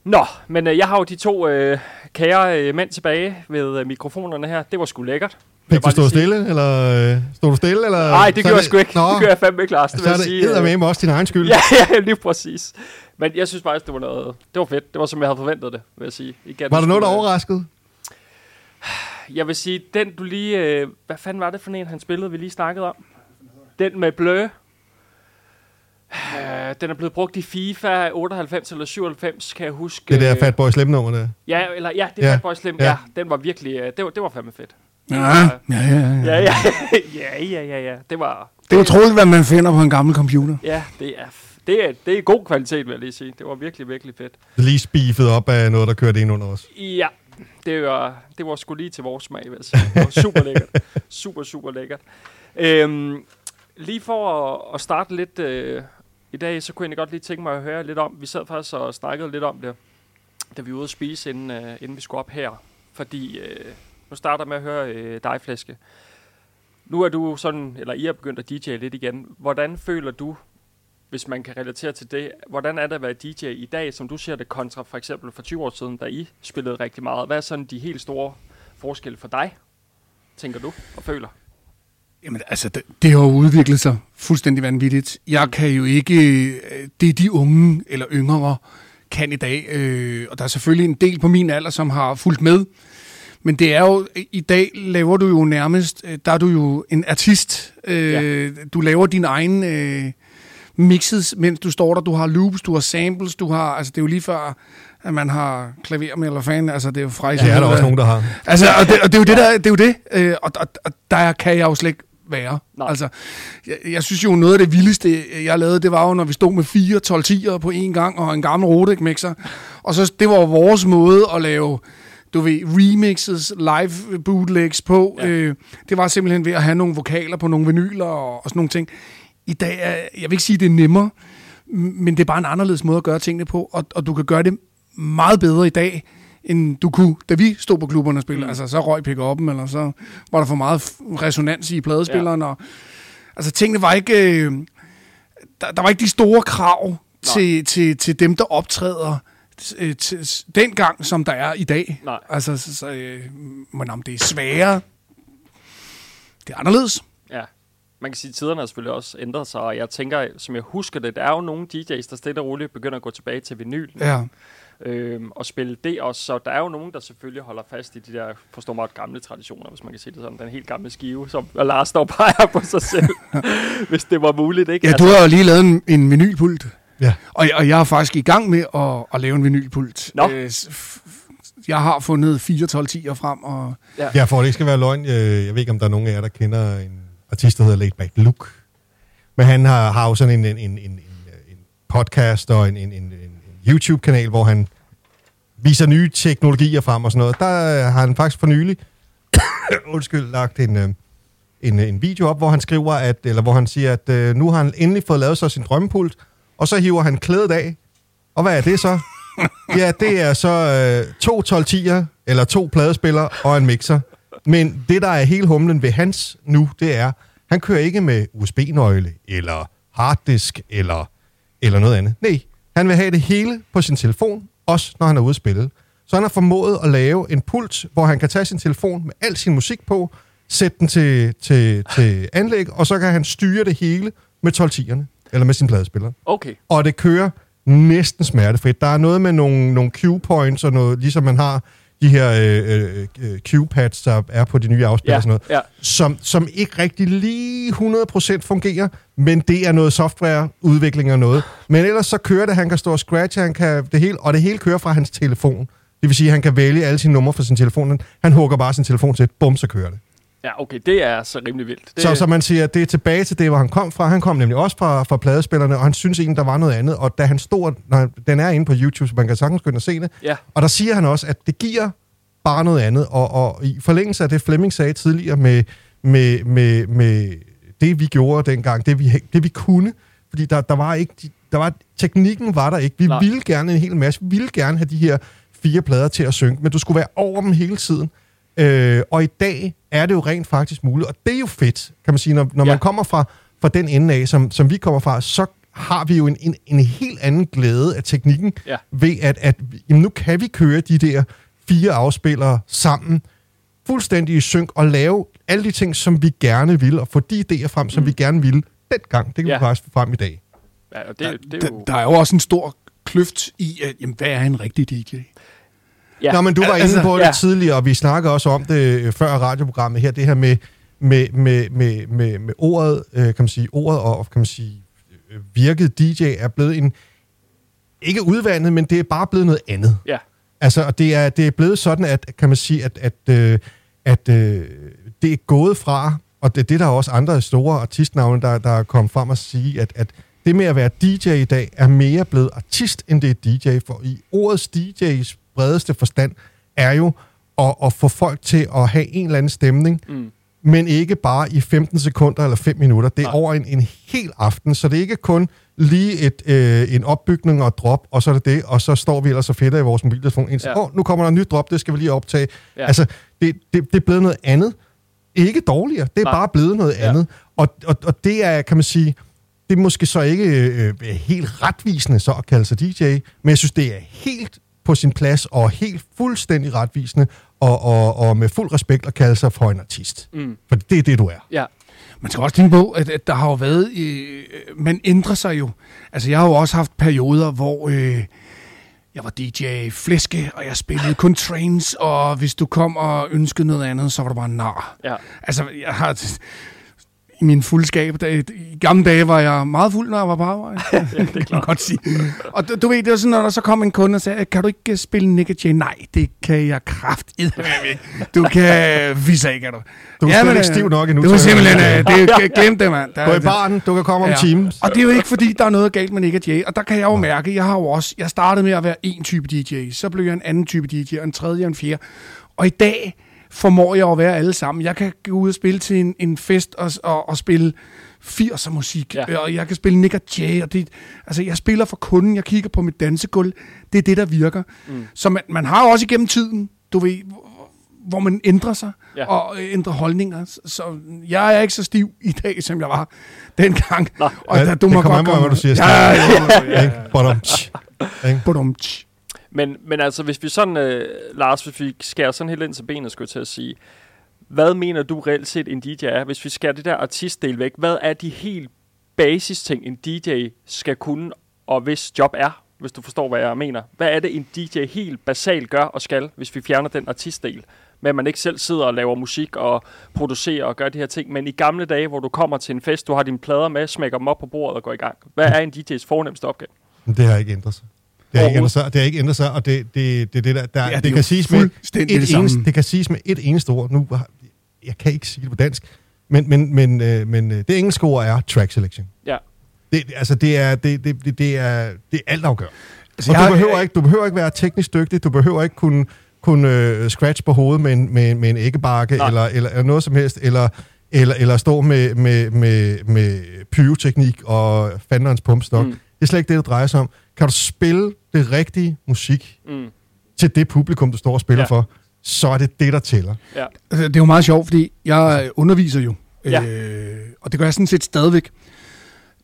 Nå, men øh, jeg har jo de to øh, kære øh, mænd tilbage ved øh, mikrofonerne her. Det var sgu lækkert. Fik du stå stille, eller øh, stod du stille? Eller, Nej, det gjorde jeg sgu ikke. Nå, Det gjorde jeg fandme ikke, Lars. Det så vil er det sige. øh, eddermame også din egen skyld. Ja, ja, lige præcis. Men jeg synes faktisk, det var noget... Det var fedt. Det var, som jeg havde forventet det, vil jeg sige. Igen, Var der noget, der overraskede? Jeg vil sige, den du lige... Øh, hvad fanden var det for en, han spillede, vi lige snakkede om? Den med blø. Øh, den er blevet brugt i FIFA 98 eller 97, kan jeg huske. Det der Øh, Fatboy Slim-nummer der. Ja, eller, ja, det Ja, er Fatboy Slim. ja. Ja. ja, den var virkelig... Øh, det, var, det var fandme fedt. Ja, ja, ja. Ja, ja, ja, ja, ja, ja. Det var, Det er utroligt, hvad man finder på en gammel computer. Ja, det er, det er, det er god kvalitet, vil jeg lige sige. Det var virkelig, virkelig fedt. Lige spifet op af noget, der kørte ind under os. Ja, det var, det var sgu lige til vores smag, vil jeg sige. Det var super lækkert. Super, super lækkert. Øhm, lige for at, at starte lidt øh, i dag, så kunne jeg godt lige tænke mig at høre lidt om, vi sad faktisk og snakkede lidt om det, da vi var ude at spise, inden, øh, inden vi skulle op her. Fordi, øh, nu starter med at høre øh, dig, Flæske. Nu er du sådan, eller I er begyndt at DJ lidt igen. Hvordan føler du, hvis man kan relatere til det, hvordan er det at være DJ i dag, som du ser det, kontra for eksempel for 20 år siden, da I spillede rigtig meget? Hvad er sådan de helt store forskelle for dig, tænker du og føler? Jamen altså, det, det har jo udviklet sig fuldstændig vanvittigt. Jeg kan jo ikke, øh, det er de unge eller yngre kan i dag, øh, og der er selvfølgelig en del på min alder, som har fulgt med, men det er jo, i dag laver du jo nærmest, øh, der er du jo en artist. Øh, ja. Du laver din egen øh, mixes, mens du står der. Du har loops, du har samples, du har, altså det er jo lige før, at man har klaver med eller fan, altså det er jo frejse. Det er der også nogen, der har. Altså, og det, og det er jo det, der, det er jo det, øh, og, og, og der kan jeg jo slet ikke være. Nej. Altså, jeg, jeg synes jo, noget af det vildeste, jeg lavede, det var jo, når vi stod med fire 12 10'ere på en gang, og en gammel Rodek-mixer. Og så, det var vores måde at lave, du ved, remixes, live bootlegs på. Ja. Ja. Øh, det var simpelthen ved at have nogle vokaler på nogle vinyler og, og sådan nogle ting. I dag er, jeg vil ikke sige, det er nemmere, men det er bare en anderledes måde at gøre tingene på, og, og du kan gøre det meget bedre i dag, end du kunne, da vi stod på klubberne og spillede. Mm. Altså, så røg pick up'en, eller så var der for meget resonans i pladespilleren. Ja. Og, altså, tingene var ikke... Øh, der, der var ikke de store krav til, til, til dem, der optræder øh, til, dengang, som der er i dag. Nej. Altså, så, så, øh, men om det er sværere, det er anderledes. Ja. Man kan sige, at tiderne har selvfølgelig også ændret sig, og jeg tænker, som jeg husker det, der er jo nogle DJ's, der stille og roligt begynder at gå tilbage til vinyl Ja. øhm, og spille det også. Så der er jo nogen, der selvfølgelig holder fast i de der, forstår mig, gamle traditioner, hvis man kan sige det sådan. Den helt gamle skive, som og Lars står peger på sig selv, hvis det var muligt, ikke? Ja, du har jo lige lavet en, en vinylpult. Ja. Og, og jeg er faktisk i gang med at, at lave en vinylpult. Nå. Øh, jeg har fundet 4 12 10'er frem, og Ja, for at det ikke skal være løgn. øh, Jeg ved ikke, om der er nogen af jer, der kender en artist, der hedder Late Back Luke. Men han har, har jo sådan en, en, en, en, en, podcast og en, en, en, en YouTube-kanal, hvor han viser nye teknologier frem og sådan noget. Der øh, har han faktisk for nylig undskyld, lagt en, øh, en, en video op, hvor han skriver, at, eller hvor han siger, at øh, nu har han endelig fået lavet sig sin drømmepult, og så hiver han klædet af. Og hvad er det så? ja, det er så øh, to 12 10'er, eller to pladespillere og en mixer. Men det, der er hele humlen ved hans nu, det er, han kører ikke med USB-nøgle, eller harddisk, eller, eller noget andet. Nej, han vil have det hele på sin telefon, også når han er ude at spille. Så han har formået at lave en pult, hvor han kan tage sin telefon med al sin musik på, sætte den til, til, til anlæg, og så kan han styre det hele med 12 10'erne, eller med sin pladespiller Okay. og det kører næsten smertefrit. Der er noget med nogle, nogle cue points, og noget, ligesom man har de her øh, øh, cue pads, der er på de nye afspil Ja, og sådan noget, ja. som, som ikke rigtig lige 100% fungerer, men det er noget softwareudvikling og noget. Men ellers så kører det, han kan stå og scratche, han kan det hele, og det hele kører fra hans telefon. Det vil sige, at han kan vælge alle sine numre fra sin telefon. Han hugger bare sin telefon til, bum, så kører det. Ja, okay, det er så rimelig vildt. Det, Så, så man siger, at det er tilbage til det, hvor han kom fra. Han kom nemlig også fra, fra pladespillerne, og han synes egentlig, der var noget andet. Og da han stod, når den er inde på YouTube, så man kan sagtens gå ind og se det. Ja. Og der siger han også, at det giver bare noget andet. Og, og i forlængelse af det, Flemming sagde tidligere med, med, med, med det, vi gjorde dengang, det vi, det vi kunne, fordi der, der var ikke, de- der var, teknikken var der ikke. Vi Nej. Ville gerne en hel masse. Vi ville gerne have de her fire plader til at synke, men du skulle være over dem hele tiden. Øh, og i dag er det jo rent faktisk muligt, og det er jo fedt, kan man sige, når, når Ja. man kommer fra, fra den ende af, som, som vi kommer fra, så har vi jo en, en, en helt anden glæde af teknikken, Ja. ved at, at jamen, nu kan vi køre de der fire afspillere sammen, fuldstændig i synk, og lave alle de ting, som vi gerne vil, og få de idéer frem, som Mm. vi gerne ville dengang. Det kan Ja. vi faktisk få frem i dag. ja, og det, det er der, jo... der er jo også en stor kløft i, at, jamen, hvad er en rigtig DJ? Ja. Nå, men du var Altså, inde på det ja. tidligere, og vi snakker også om det øh, før radioprogrammet her, det her med, med, med, med, med, med ordet, øh, kan man sige, ordet og kan man sige, øh, virket DJ er blevet en, ikke udvandet, men det er bare blevet noget andet. Ja. Altså, og det er, det er blevet sådan, at, kan man sige, at, at, øh, at øh, det er gået fra og det, det er der også andre store artistnavne, der, der er kommet frem og sige, at, at det med at være DJ i dag, er mere blevet artist, end det er DJ. For i ordets DJ's bredeste forstand, er jo at, at få folk til at have en eller anden stemning, Mm. men ikke bare i 15 sekunder eller 5 minutter. Det er Nej. over en, en hel aften, så det er ikke kun lige et, øh, en opbygning og et drop, og så er det det, og så står vi ellers så fedt i vores mobiltelefon. Indtil, Ja. ja. nu kommer der en ny drop, det skal vi lige optage. Ja. Altså, det, det, det er blevet noget andet. Ikke dårligere, det er Nej. Nej. bare blevet noget Ja. andet. Og, og, og det er, kan man sige, det er måske så ikke øh, øh, helt retvisende så at kalde sig DJ, men jeg synes, det er helt på sin plads og helt fuldstændig retvisende og, og, og med fuld respekt at kalde sig for en artist. Mm. For det er det, du er. Ja. Man skal også tænke på, at, at der har jo været... Øh, man ændrer sig jo. Altså, jeg har jo også haft perioder, hvor... Øh, jeg var DJ Flæske, og jeg spillede kun trains, og hvis du kom og ønskede noget andet, så var du bare nar. Ja. Altså, jeg har... I min fuldskab, da, i gamle dage var jeg meget fuld, når jeg var på arbejde. ja, det kan man godt sige. Og du, du ved, det var sådan, når der så kom en kunde og sagde, kan du ikke øh, spille Nick Jay? Nej, det kan jeg kraftedeme ikke. Du kan vise ikke, er du. Du er men, ikke øh, stiv nok endnu Det var til at- simpelthen, øh, det, glem det, mand. Der- Gå i baren, du kan komme om Ja. ja. timen. og det er jo ikke, fordi der er noget galt med Nick Jay. Og der kan jeg jo mærke, jeg har jo også, jeg startede med at være en type DJ, så blev jeg en anden type DJ, og en tredje og en fjerde. Og i dag formår jeg at være alle sammen. Jeg kan gå ud og spille til en, en fest og, og, og spille 80'er musik, Ja. ja. og jeg kan spille Nick Jay, og det, altså jeg spiller for kunden, jeg kigger på mit dansegulv, det er det, der virker. Mm. Så man, man har jo også igennem tiden, du ved, hvor- man ændrer sig Ja. ja. og ændrer holdninger. Så- jeg er ikke så stiv i dag, som jeg var dengang. Nå. Og Ja, der, du det må kommer godt an på, hvad du siger, Ja, ja, ja. Ikke? Bottom. Men, men altså, hvis vi sådan, øh, Lars, hvis vi skærer sådan helt ind til benet, skulle jeg til at sige, hvad mener du reelt set en DJ er? Hvis vi skærer det der artistdel væk, hvad er de helt basis ting, en DJ skal kunne, og hvis job er, hvis du forstår, hvad jeg mener? Hvad er det, en DJ helt basalt gør og skal, hvis vi fjerner den artistdel? Med at man ikke selv sidder og laver musik og producerer og gør de her ting, men i gamle dage, hvor du kommer til en fest, du har dine plader med, smækker dem op på bordet og går i gang. Hvad er en DJ's fornemmeste opgave? Det har ikke ændret sig. Det har ikke ændret sig, og det har ikke ændret sig, og det, det, det, det, der, der Ja, det det, kan siges med et det eneste, det kan siges med et eneste ord. Nu, jeg kan ikke sige det på dansk, men, men, men, øh, men øh, det engelske ord er track selection. Ja. Det, altså, det er, det, det, det, det er, det er altafgørende. Altså, Og jeg- du behøver, ikke, du behøver ikke være teknisk dygtig, du behøver ikke kunne, kunne øh, scratch på hovedet med en, med, med en æggebakke, Nej. eller, eller, eller noget som helst, eller, eller, eller stå med, med, med, med pyroteknik og fanderens pumpstok. Mm. Det er slet ikke det, det drejer sig om. Kan du spille det rigtige musik Mm. til det publikum, du står og spiller Ja. for, så er det det, der tæller. Ja. Altså, det er jo meget sjovt, fordi jeg underviser jo. Ja. Øh, og det gør jeg sådan set stadigvæk.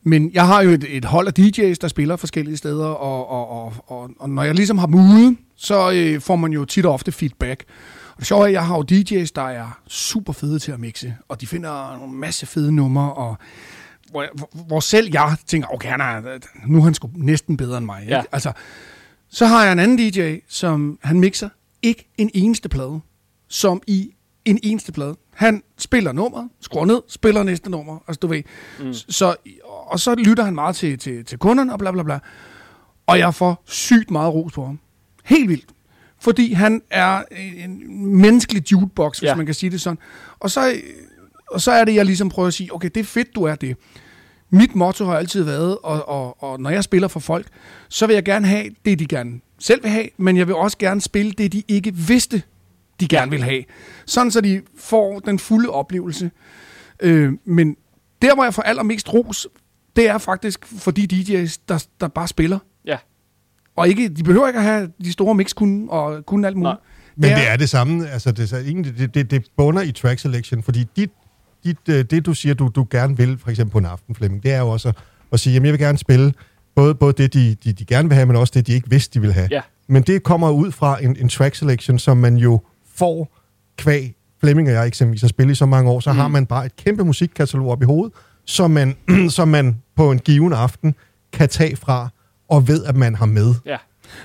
Men jeg har jo et, et hold af DJ's, der spiller forskellige steder, og, og, og, og, og når jeg ligesom har dem ude, så øh, får man jo tit og ofte feedback. Og det sjove er, at jeg har jo DJ's, der er super fede til at mixe, og de finder en masse fede numre, og hvor, hvor, selv jeg tænker, okay, han er, nu er han sgu næsten bedre end mig. Ikke? Ja. Altså, så har jeg en anden DJ, som han mixer ikke en eneste plade, som i en eneste plade. Han spiller nummeret, skruer ned, spiller næste nummer, altså du ved. Mm. Så, og så lytter han meget til, til, til kunderne og bla bla bla. Og jeg får sygt meget ros på ham. Helt vildt. Fordi han er en menneskelig jukebox, hvis ja. man kan sige det sådan. Og så, og så er det, jeg ligesom prøver at sige, okay, det er fedt, du er det. Mit motto har altid været, og, og, og når jeg spiller for folk, så vil jeg gerne have det, de gerne selv vil have, men jeg vil også gerne spille det, de ikke vidste, de gerne vil have. Sådan, så de får den fulde oplevelse. Øh, men der, hvor jeg får allermest ros, det er faktisk for de DJ's, der, der bare spiller. Ja. Og ikke, de behøver ikke at have de store mixkunden og kunne alt muligt. Nej. Men det er det samme, altså det, er det, det, det bunder i track selection, fordi dit, dit, øh, det, du siger, du, du gerne vil, for eksempel på en aften, Flemming, det er jo også at, at sige, jamen jeg vil gerne spille både, både det, de, de, de gerne vil have, men også det, de ikke vidste, de vil have. Ja. Men det kommer ud fra en, en track selection, som man jo får kvæg Flemming og jeg eksempelvis har spillet i så mange år, så mm. har man bare et kæmpe musikkatalog op i hovedet, som man, som man på en given aften kan tage fra og ved, at man har med. Ja.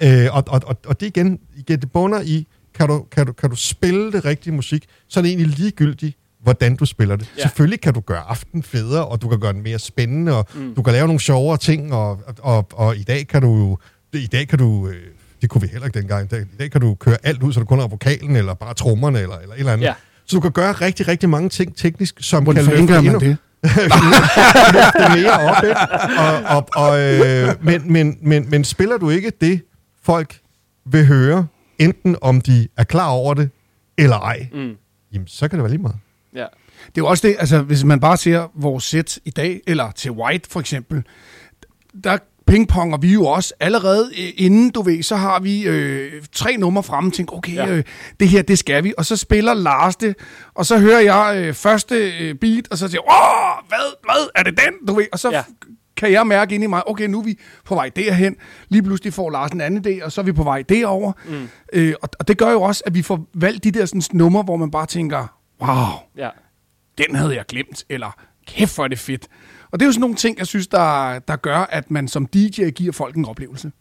Øh, og, og, og, og det igen, igen, det bunder i, kan du, kan, du, kan du spille det rigtige musik, så er det egentlig ligegyldigt, hvordan du spiller det. Ja. Selvfølgelig kan du gøre aften federe, og du kan gøre den mere spændende, og mm. du kan lave nogle sjovere ting, og, og, og, og i dag kan du jo, i dag kan du, øh, det kunne vi heller ikke dengang, i dag, i dag kan du køre alt ud, så du kun har vokalen, eller bare trommerne, eller, eller et eller andet. Ja. Så du kan gøre rigtig, rigtig mange ting teknisk, som Hvordan kan løfte endnu, det? løfte mere op. Ikke? Og, og, og, øh, men, men, men, men spiller du ikke det, folk vil høre, enten om de er klar over det, eller ej, Mm. jamen, så kan det være lige meget. Ja. Det er jo også det, altså hvis man bare ser vores sæt i dag, eller til White for eksempel, der pingponger vi jo også allerede øh, inden, du ved, så har vi øh, tre numre fremme tænker, okay, Ja. øh, det her, det skal vi. Og så spiller Lars det, og så hører jeg øh, første øh, beat, og så siger åh, hvad, hvad, er det den, du ved? Og så ja. kan jeg mærke ind i mig, okay, nu er vi på vej derhen. Lige pludselig får Lars en anden idé, og så er vi på vej derover. Mm. Øh, og, og det gør jo også, at vi får valgt de der sådan, numre, hvor man bare tænker, wow, Ja. den havde jeg glemt, eller kæft hvor er det fedt. Og det er jo sådan nogle ting, jeg synes, der, der gør, at man som DJ giver folk en oplevelse.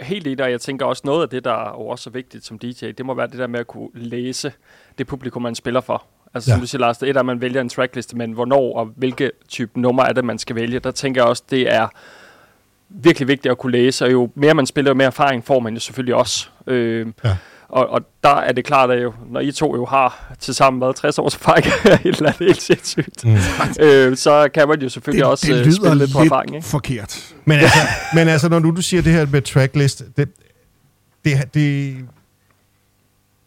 Helt enig, og jeg tænker også noget af det, der er også er vigtigt som DJ, det må være det der med at kunne læse det publikum, man spiller for. Altså Ja. som du siger, Lars, det er et, at man vælger en trackliste, men hvornår og hvilke type nummer er det, man skal vælge. Der tænker jeg også, det er virkelig vigtigt at kunne læse, og jo mere man spiller, jo mere erfaring får man jo selvfølgelig også. Øh, Ja. Og, og der er det klart, at jo, når I to jo har til sammen været 60 års erfaring, et eller andet helt sindssygt, mm. øh, så kan man jo selvfølgelig også det øh, lyder spille lidt på lidt erfaring. Ikke? forkert. Men altså, men altså, når nu du siger det her med tracklist, det, det, det,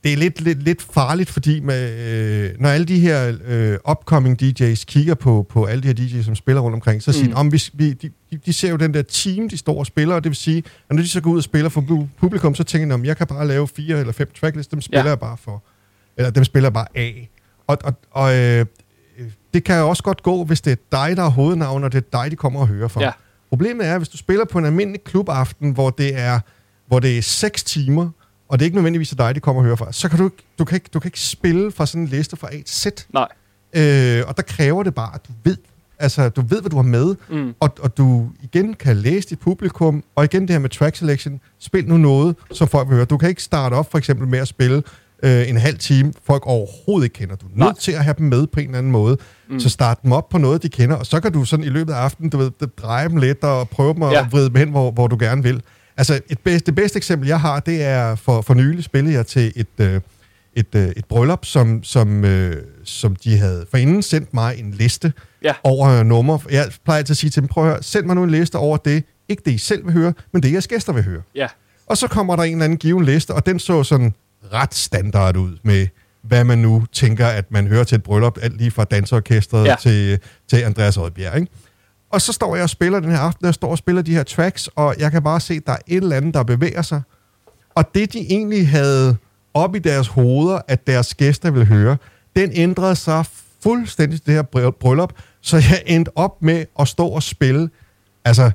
det er lidt, lidt, lidt farligt, fordi med, øh, når alle de her øh, upcoming DJ's kigger på, på alle de her DJ's, som spiller rundt omkring, så siger Mm. de, om vi, vi, de, de- ser jo den der team, de står og spiller, og det vil sige, at når de så går ud og spiller for pu- publikum, så tænker de, om jeg kan bare lave fire eller fem tracklists, dem spiller Ja. jeg bare for. Eller dem spiller jeg bare af. Og, og, og øh, det kan jo også godt gå, hvis det er dig, der er hovednavn, og det er dig, de kommer og hører for. Ja. Problemet er, hvis du spiller på en almindelig klubaften, hvor det er, hvor det er 6 timer, og det er ikke nødvendigvis dig, de kommer og hører fra, så kan du, du, kan ikke, du kan ikke spille fra sådan en liste fra A til Z. Nej. Øh, og der kræver det bare, at du ved, altså, du ved, hvad du har med, Mm. og, og du igen kan læse dit publikum, og igen det her med track selection, spil nu noget, som folk vil høre. Du kan ikke starte op for eksempel med at spille øh, en halv time, folk overhovedet ikke kender. Du er Nej. nødt til at have dem med på en eller anden måde. Mm. Så start dem op på noget, de kender, og så kan du sådan i løbet af aftenen, du ved, dreje dem lidt og prøve dem at ja. vride dem hen, hvor, hvor du gerne vil. Altså, et bedst, det bedste eksempel, jeg har, det er for, for nylig spillede jeg til et, øh, et, øh, et bryllup, som, som, øh, som de havde forinden sendt mig en liste Ja. over numre. Jeg plejer altid at sige til dem, prøv at høre, send mig nu en liste over det, ikke det I selv vil høre, men det jeres gæster vil høre. Ja. Og så kommer der en eller anden given liste, og den så sådan ret standard ud med, hvad man nu tænker, at man hører til et bryllup, alt lige fra danseorkestret Ja. til, til Andreas Oddbjerg, ikke? Og så står jeg og spiller den her aften, jeg står og spiller de her tracks, og jeg kan bare se, at der er et eller andet, der bevæger sig. Og det, de egentlig havde op i deres hoveder, at deres gæster ville høre, den ændrede sig fuldstændig til det her bry- bryllup, så jeg endte op med at stå og spille, altså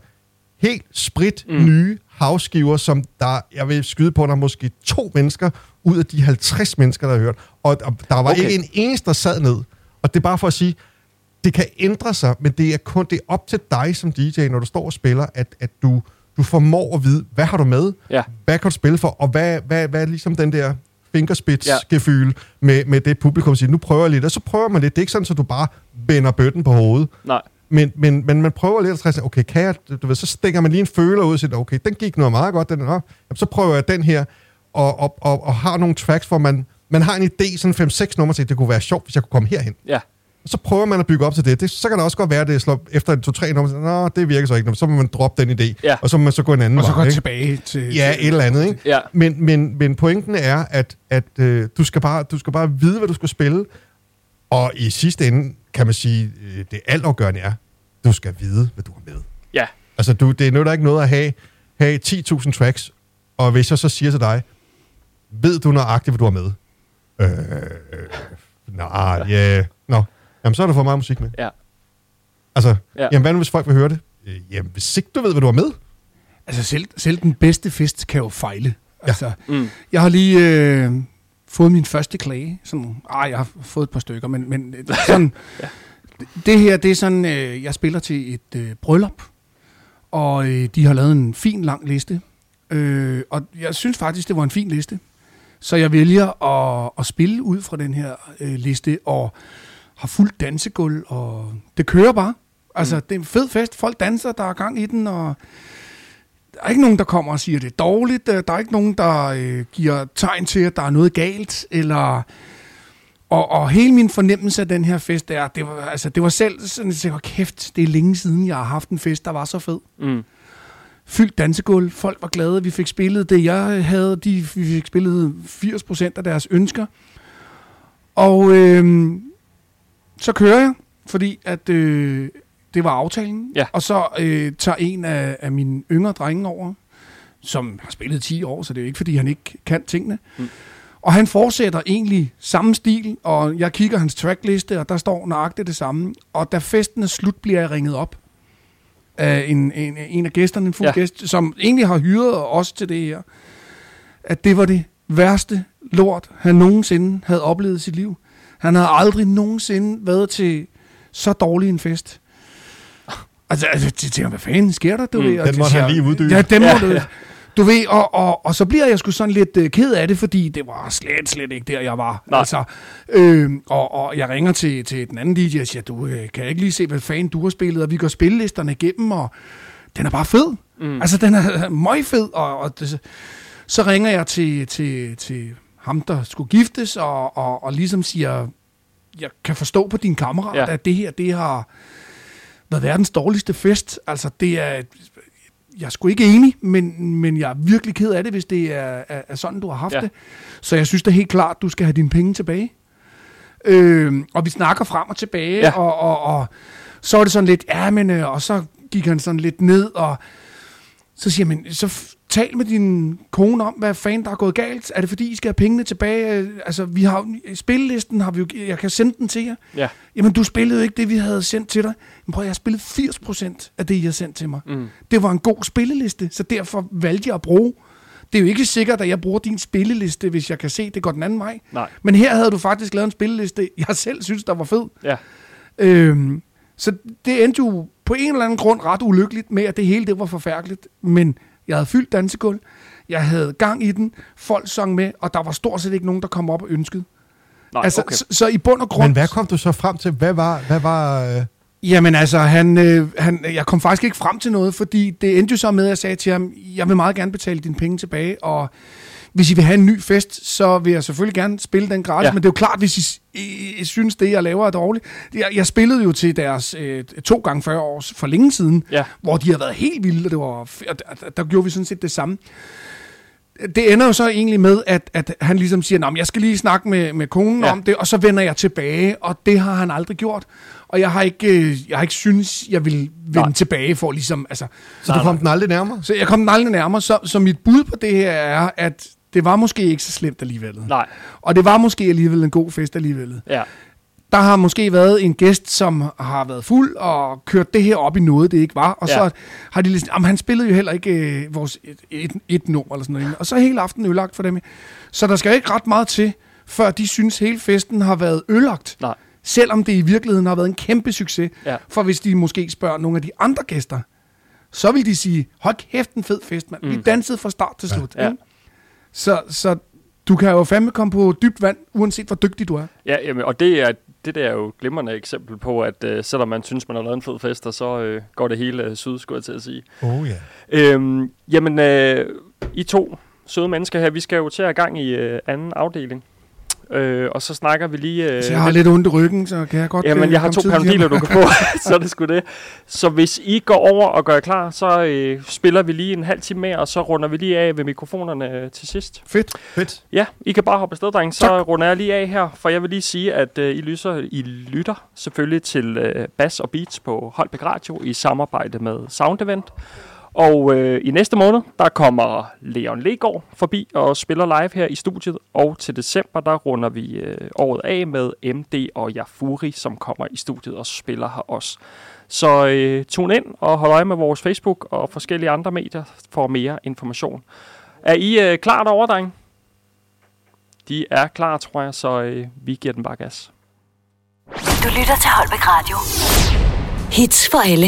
helt sprit Mm. nye havskiver, som der, jeg vil skyde på, der er måske to mennesker ud af de 50 mennesker, der har hørt. Og, og der var okay. ikke en eneste, der sad ned. Og det er bare for at sige, det kan ændre sig, men det er kun det er op til dig som DJ, når du står og spiller, at, at du, du formår at vide, hvad har du med? Ja. Hvad kan du spille for? Og hvad, hvad, hvad er ligesom den der Ja. fingerspidsgefyl med, med det publikum siger, nu prøver jeg lidt, og så prøver man lidt. Det er ikke sådan, at du bare vender bøtten på hovedet. Nej. Men, men, men man prøver lidt at træne, okay, kan jeg, du ved, så stikker man lige en føler ud og siger, okay, den gik noget meget godt, den jamen, så prøver jeg den her, og, og, og, og har nogle tracks, hvor man, man har en idé, sådan 5-6 numre til, det kunne være sjovt, hvis jeg kunne komme herhen. Ja. Så prøver man at bygge op til det. det så kan det også godt være, at det slår efter en to-tre numre, nå, det virker så ikke, så må man droppe den idé, Ja. og så må man så gå en anden Og så vej. gå ikke? tilbage til... Ja, et eller andet, ikke? Ja. Men, men, men pointen er, at, at øh, du, skal bare, du skal bare vide, hvad du skal spille. Og i sidste ende, kan man sige, øh, det altafgørende er, du skal vide, hvad du har med. Ja. Altså, du, det er noget, der ikke noget at have, have 10.000 tracks, og hvis jeg så siger til dig, ved du nøjagtigt, hvad du har med? Øh, øh, nej, ja, nå. Jamen, så er der for meget musik med. Ja. Altså, Ja. ja. jamen, hvad nu, hvis folk vil høre det? Øh, jamen, hvis ikke du ved, hvad du har med, Altså selv, selv den bedste fest kan jo fejle. Altså, Mm. Jeg har lige øh, fået min første klage. Sådan, ah, jeg har fået et par stykker, men, men øh, sådan, det her, det er sådan, øh, jeg spiller til et øh, bryllup, og øh, de har lavet en fin lang liste. Øh, og jeg synes faktisk, det var en fin liste. Så jeg vælger at, at spille ud fra den her øh, liste, og har fuldt dansegulv, og det kører bare. Altså, mm. det er en fed fest. Folk danser, der er gang i den, og der er ikke nogen, der kommer og siger, det er dårligt. Øh, Der er ikke nogen, der øh, giver tegn til, at der er noget galt. Eller Og, og hele min fornemmelse af den her fest er, det var, altså, det var selv sådan, at jeg kæft, det er længe siden, jeg har haft en fest, der var så fed. Mm. Fyldt dansegulv, folk var glade, vi fik spillet det, jeg havde, de, vi fik spillet 80% af deres ønsker. Og øh, så kører jeg, fordi at øh, det var aftalen. Ja. Og så øh, tager en af, af mine yngre drenge over, som har spillet 10 år, så det er jo ikke, fordi han ikke kan tingene. Mm. Og han fortsætter egentlig samme stil, og jeg kigger hans trackliste, og der står nøjagtigt det samme. Og da festen er slut, bliver jeg ringet op af en, en, en af gæsterne, en fuld Ja. gæst, som egentlig har hyret os til det her, at det var det værste lort, han nogensinde havde oplevet i sit liv. Han havde aldrig nogensinde været til så dårlig en fest. Altså, altså jeg tænker, hvad fanden sker der? Du Mm, ved, og den de måtte siger, han lige uddybe. Ja, den må Ja, du. ja. Du ved, og, og, og så bliver jeg sgu sådan lidt øh, ked af det, fordi det var slet, slet ikke der, jeg var. Nej. Altså, øh, og, og jeg ringer til, til den anden DJ og siger, du øh, kan jeg ikke lige se, hvad fanden du har spillet, og vi går spillelisterne igennem, og den er bare fed. Mm. Altså, den er møg fed, og, og det, så ringer jeg til, til, til ham, der skulle giftes, og, og, og ligesom siger, jeg kan forstå på din kammerat, Ja. at det her, det har været verdens dårligste fest. Altså, det er... Jeg er sgu ikke enig, men, men jeg er virkelig ked af det, hvis det er, er, er sådan, du har haft Ja. det. Så jeg synes da helt klart, du skal have dine penge tilbage. Øh, og vi snakker frem og tilbage, Ja. og, og, og så er det sådan lidt, ja, men, øh, og så gik han sådan lidt ned, og så siger man, så tal med din kone om, hvad fanden der er gået galt. Er det fordi, I skal have pengene tilbage? Altså, vi har jo- spillelisten, har vi jo, jeg kan sende den til jer. Ja. Jamen, du spillede jo ikke det, vi havde sendt til dig. Men prøv, jeg har spillet 80% af det, I har sendt til mig. Mm. Det var en god spilleliste, så derfor valgte jeg at bruge. Det er jo ikke sikkert, at jeg bruger din spilleliste, hvis jeg kan se, det går den anden vej. Nej. Men her havde du faktisk lavet en spilleliste, jeg selv synes, der var fed. Ja. Øhm, så det endte jo på en eller anden grund ret ulykkeligt med, at det hele det var forfærdeligt. Men jeg havde fyldt dansegulv, jeg havde gang i den, folk sang med, og der var stort set ikke nogen, der kom op og ønskede. Nej, altså, okay. så, så i bund og grund... Men hvad kom du så frem til? Hvad var... Hvad var øh, Jamen altså, han, øh, han, jeg kom faktisk ikke frem til noget, fordi det endte jo så med, at jeg sagde til ham, jeg vil meget gerne betale dine penge tilbage, og hvis I vil have en ny fest, så vil jeg selvfølgelig gerne spille den gratis, Ja. men det er jo klart, hvis I, I, I synes, det jeg laver er dårligt. Jeg, jeg spillede jo til deres øh, to gange 40 års for længe siden, Ja. hvor de har været helt vilde, og det var, og der, der, gjorde vi sådan set det samme. Det ender jo så egentlig med, at, at han ligesom siger, at jeg skal lige snakke med, med konen Ja. om det, og så vender jeg tilbage, og det har han aldrig gjort. Og jeg har ikke, øh, jeg har ikke synes, jeg vil vende Nej. tilbage for ligesom, altså, så du kom den aldrig nærmere? så jeg kom den aldrig nærmere, så, så mit bud på det her er, at det var måske ikke så slemt alligevel. Nej. Og det var måske alligevel en god fest alligevel. Ja. Der har måske været en gæst, som har været fuld og kørt det her op i noget, det ikke var. Og Ja. så har de ligesom, jamen han spillede jo heller ikke øh, vores et, et, et nummer eller sådan noget. Og så er hele aftenen ødelagt for dem. Så der skal ikke ret meget til, før de synes, hele festen har været ødelagt. Nej. Selvom det i virkeligheden har været en kæmpe succes. Ja. For hvis de måske spørger nogle af de andre gæster, så vil de sige, hold kæft en fed fest, mand. Mm. Vi dansede fra start til slut. Ja. ikke? Så, så du kan jo fandme komme på dybt vand, uanset hvor dygtig du er. Ja, jamen, og det er, det der er jo et glimrende eksempel på, at øh, selvom man synes, man har lavet en fed fest, og så øh, går det hele øh, syd, skulle jeg til at sige. Oh ja. Øhm, jamen, øh, I to søde mennesker her, vi skal jo til at gang i øh, anden afdeling. Øh, og så snakker vi lige... Øh, Så jeg har lidt ondt i ryggen, så kan jeg godt Jamen, øh, jeg har to panodiler, du kan få, så er det sgu det. Så hvis I går over og gør klar, så øh, spiller vi lige en halv time mere, og så runder vi lige af ved mikrofonerne øh, til sidst. Fedt. Fedt. Ja, I kan bare hoppe afsted, dreng. Så Tak. runder jeg lige af her, for jeg vil lige sige, at øh, I, lyser, I lytter selvfølgelig til øh, Bass og Beats på Holbæk Radio i samarbejde med Sound Event. Og øh, i næste måned, der kommer Leon Legaard forbi og spiller live her i studiet. Og til december, der runder vi øh, året af med MD og Jafuri, som kommer i studiet og spiller her også. Så øh, tune ind og hold øje med vores Facebook og forskellige andre medier for mere information. Er I øh, klar derovre, dreng? De er klar, tror jeg, så øh, vi giver den bare gas. Du lytter til Holbæk Radio. Hits for alle.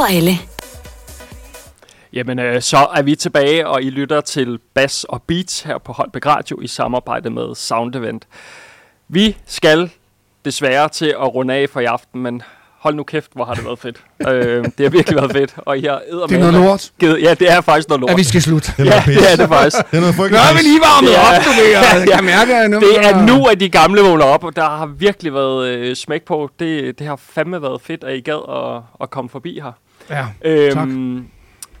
For alle. Jamen, øh, så er vi tilbage, og I lytter til Bass og Beats her på Holbæk Radio i samarbejde med Sound Event. Vi skal desværre til at runde af for i aften, men hold nu kæft, hvor har det været fedt. øh, det har virkelig været fedt, og I har Det er noget lort. Givet, ja, det er faktisk noget lort. At vi skal slutte. Det er Ja, det er det faktisk. Det er noget Nu frygteligt. har vi lige varmet Ja. op, du ved, og jeg kan mærke, at nu... Det er nu, at de gamle vågner op, og der har virkelig været øh, smæk på. Det, det har fandme været fedt, at I gad at, at komme forbi her. Ja, tak. Øhm,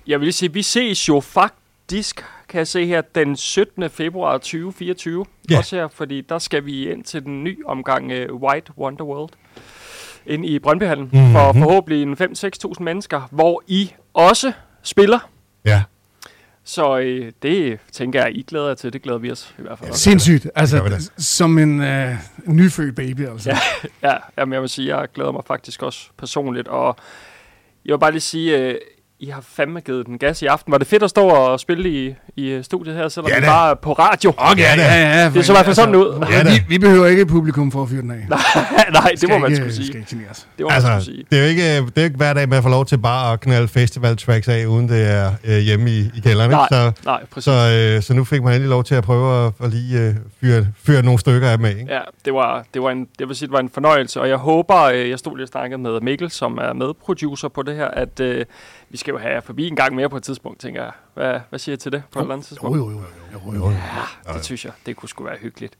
jeg vil sige, vi ses jo faktisk, kan jeg se her, den 17. februar 2024. Ja. Også her, fordi der skal vi ind til den nye omgang uh, White Wonder World ind i Brøndbyhallen mm-hmm. for forhåbentlig en 5-6.000 mennesker, hvor I også spiller. Ja. Så øh, det tænker jeg, I glæder jer til. Det glæder vi os i hvert fald. også. Sindssygt. Altså, som en øh, nyfødt baby, altså. Ja, ja jamen jeg vil sige, jeg glæder mig faktisk også personligt. Og jeg vil bare lige sige, øh, i har fandme givet den gas i aften. Var det fedt at stå og spille i, i øh, studiet her, selvom Ja ja, da. bare er på radio? Okay, ja, ja, ja. Det så i hvert fald sådan ud. Ja, vi, vi behøver ikke et publikum for at fyre den af. Nej, det må man skulle sige. Skal ikke. Det må man skulle Altså, sige. det er jo ikke, det er ikke hver dag, man får lov til bare at knalde festival tracks af, uden det er øh, hjemme i, i kælderen. Nej? Så, nej, præcis. så, øh, så nu fik man endelig lov til at prøve at, at lige øh, fyre, fyre nogle stykker af dem af. Ikke? Ja, det var, det var en, det vil sige, det var en fornøjelse, og jeg håber, øh, jeg stod lige og snakkede med Mikkel, som er medproducer på det her, at øh, vi skal jo have forbi en gang mere på et tidspunkt, tænker jeg. Hvad, hvad siger I til det på et eller andet tidspunkt? Jo, jo, jo. jo, jo, jo. Ja, det synes jeg. Det kunne sgu være hyggeligt.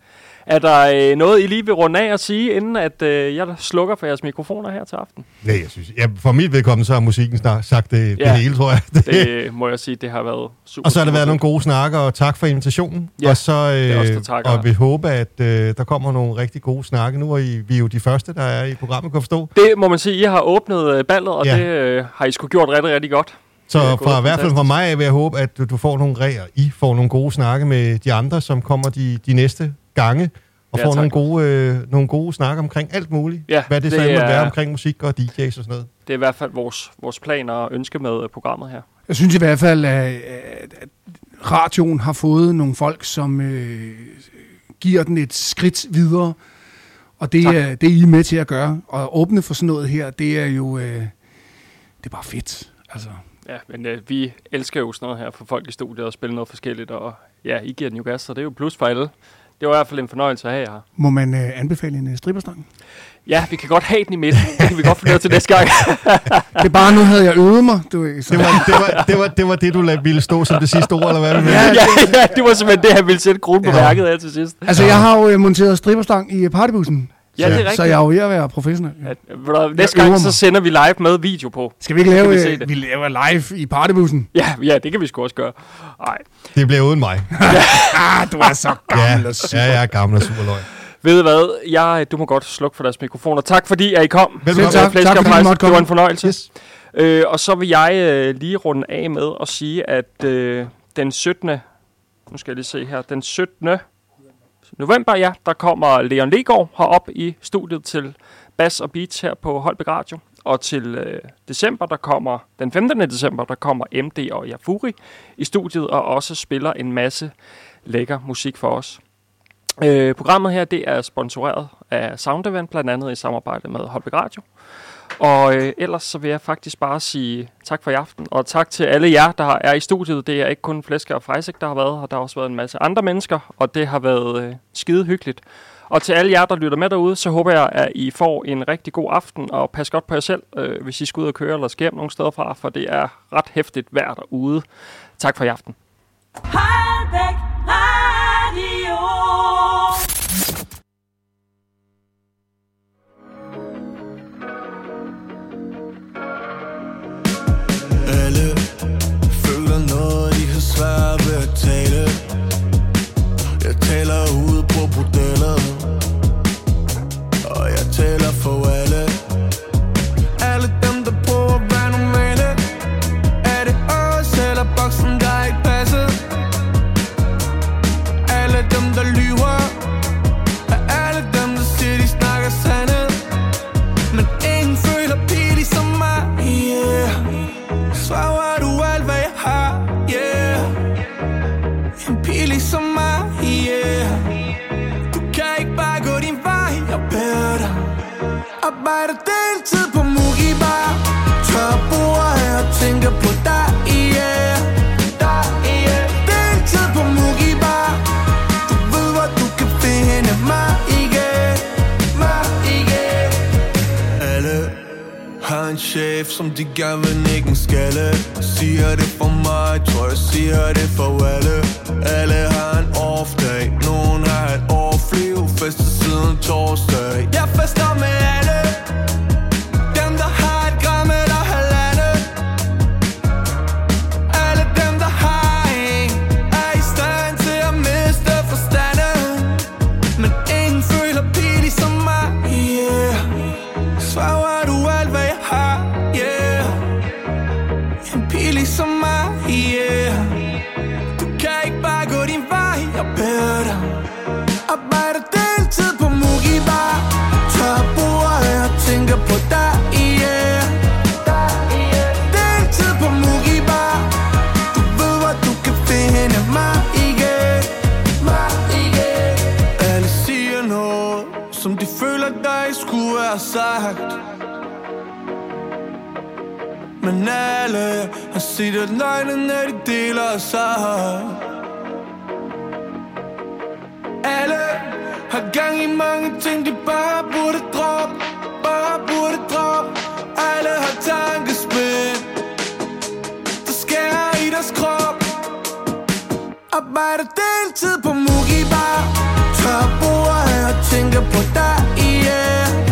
Er der øh, noget, I lige vil runde af at sige, inden at øh, jeg slukker for jeres mikrofoner her til aften? Nej, jeg synes, ja, for mit vedkommende, så har musikken snart sagt det, ja. Det hele, tror jeg. Det øh, må jeg sige, det har været super. Og så har der været nogle gode snakker, og tak for invitationen. Ja, og så er os, der øh, takker. og vi håber, at øh, der kommer nogle rigtig gode snakke. Nu er I, vi er jo de første, der er i programmet, kan forstå. Det må man sige, I har åbnet øh, ballet, og ja. det øh, har I sgu gjort rigtig, rigtig godt. Så fra, i hvert fald fra mig af vil jeg håbe, at du, får nogle regler. I får nogle gode snakke med de andre, som kommer de, de næste gange. Og Ja, får tak. nogle gode, øh, nogle gode snakke omkring alt muligt. Ja, Hvad det, det så end er- være omkring musik og DJ's og sådan noget. Det er i hvert fald vores, vores plan og ønske med øh, programmet her. Jeg synes i hvert fald, at, at, radioen har fået nogle folk, som øh, giver den et skridt videre. Og det er, det er I med til at gøre. Og at åbne for sådan noget her, det er jo øh, det er bare fedt. Altså, Ja, men øh, vi elsker jo sådan noget her for folk i studiet og spille noget forskelligt, og ja, I giver den jo gas, så det er jo plus for alle. Det var i hvert fald en fornøjelse at have jer her. må man øh, anbefale en øh, stripperstang? Ja, vi kan godt have den i midten. Det kan vi godt få noget til næste gang. Det er bare, nu havde jeg øvet mig. Du, ved, så. Det var det, var, det, var, det, var det du lad- ville stå som det sidste ord, eller hvad det Ja, ja, ja, det var simpelthen det, han ville sætte kronen på Ja. værket af til sidst. Altså, jeg har jo øh, monteret stripperstang i øh, partybussen. Ja, det er Så rigtigt. jeg er jo ved at være professionel. Ja, du, næste gang, så sender vi live med video på. Skal vi ikke Så lave, vi se øh, det. vi laver live i partybussen? Ja, ja, det kan vi sgu også gøre. Nej. Det bliver uden mig. Ah, du er så Ja, gammel og super. ja, jeg er gammel og super løg. Ved du hvad? Jeg, du må godt slukke for deres mikrofoner. Tak fordi, I kom. Velbekomme. Selv tak. Tak, og fordi I måtte Det var komme. en fornøjelse. Yes. Øh, og så vil jeg øh, lige runde af med at sige, at øh, den 17. Nu skal jeg lige se her. Den 17 november, ja, der kommer Leon Legård herop i studiet til Bass og Beats her på Holbæk Radio. Og til øh, december, der kommer, den 15. december, der kommer MD og Jafuri i studiet og også spiller en masse lækker musik for os. Øh, programmet her, det er sponsoreret af Soundevent, blandt andet i samarbejde med Holbæk Radio. Og øh, ellers så vil jeg faktisk bare sige tak for i aften, og tak til alle jer, der er i studiet. Det er ikke kun Flæsker og Freisek, der har været her, der har også været en masse andre mennesker, og det har været øh, skide hyggeligt. Og til alle jer, der lytter med derude, så håber jeg, at I får en rigtig god aften, og pas godt på jer selv, øh, hvis I skal ud og køre eller skal hjem nogle steder fra, for det er ret hæftigt vejr derude. Tak for i aften. Holbæk Radio. Jeg taler ude på bordellet. Arbejder deltid på Mugi Bar Tør bord her og tænker på dig, Dig, yeah Deltid på Mugi Bar Du ved, hvor du kan finde mig igen. Mig igen. Alle har en chef, som de gerne vil nikke en skalle. Siger det for mig, tror jeg siger det for alle. Alle har en off dag, nogen har et off liv Fester siden torsdag. Jeg fester med alle. magt Men alle har set, at løgnene de deler sig. Alle har gang i mange ting, de bare burde droppe Bare burde droppe. Alle har tankespil Der skærer i deres krop. Arbejder deltid på Mugi Bar Tør bordet og tænker på dig, yeah.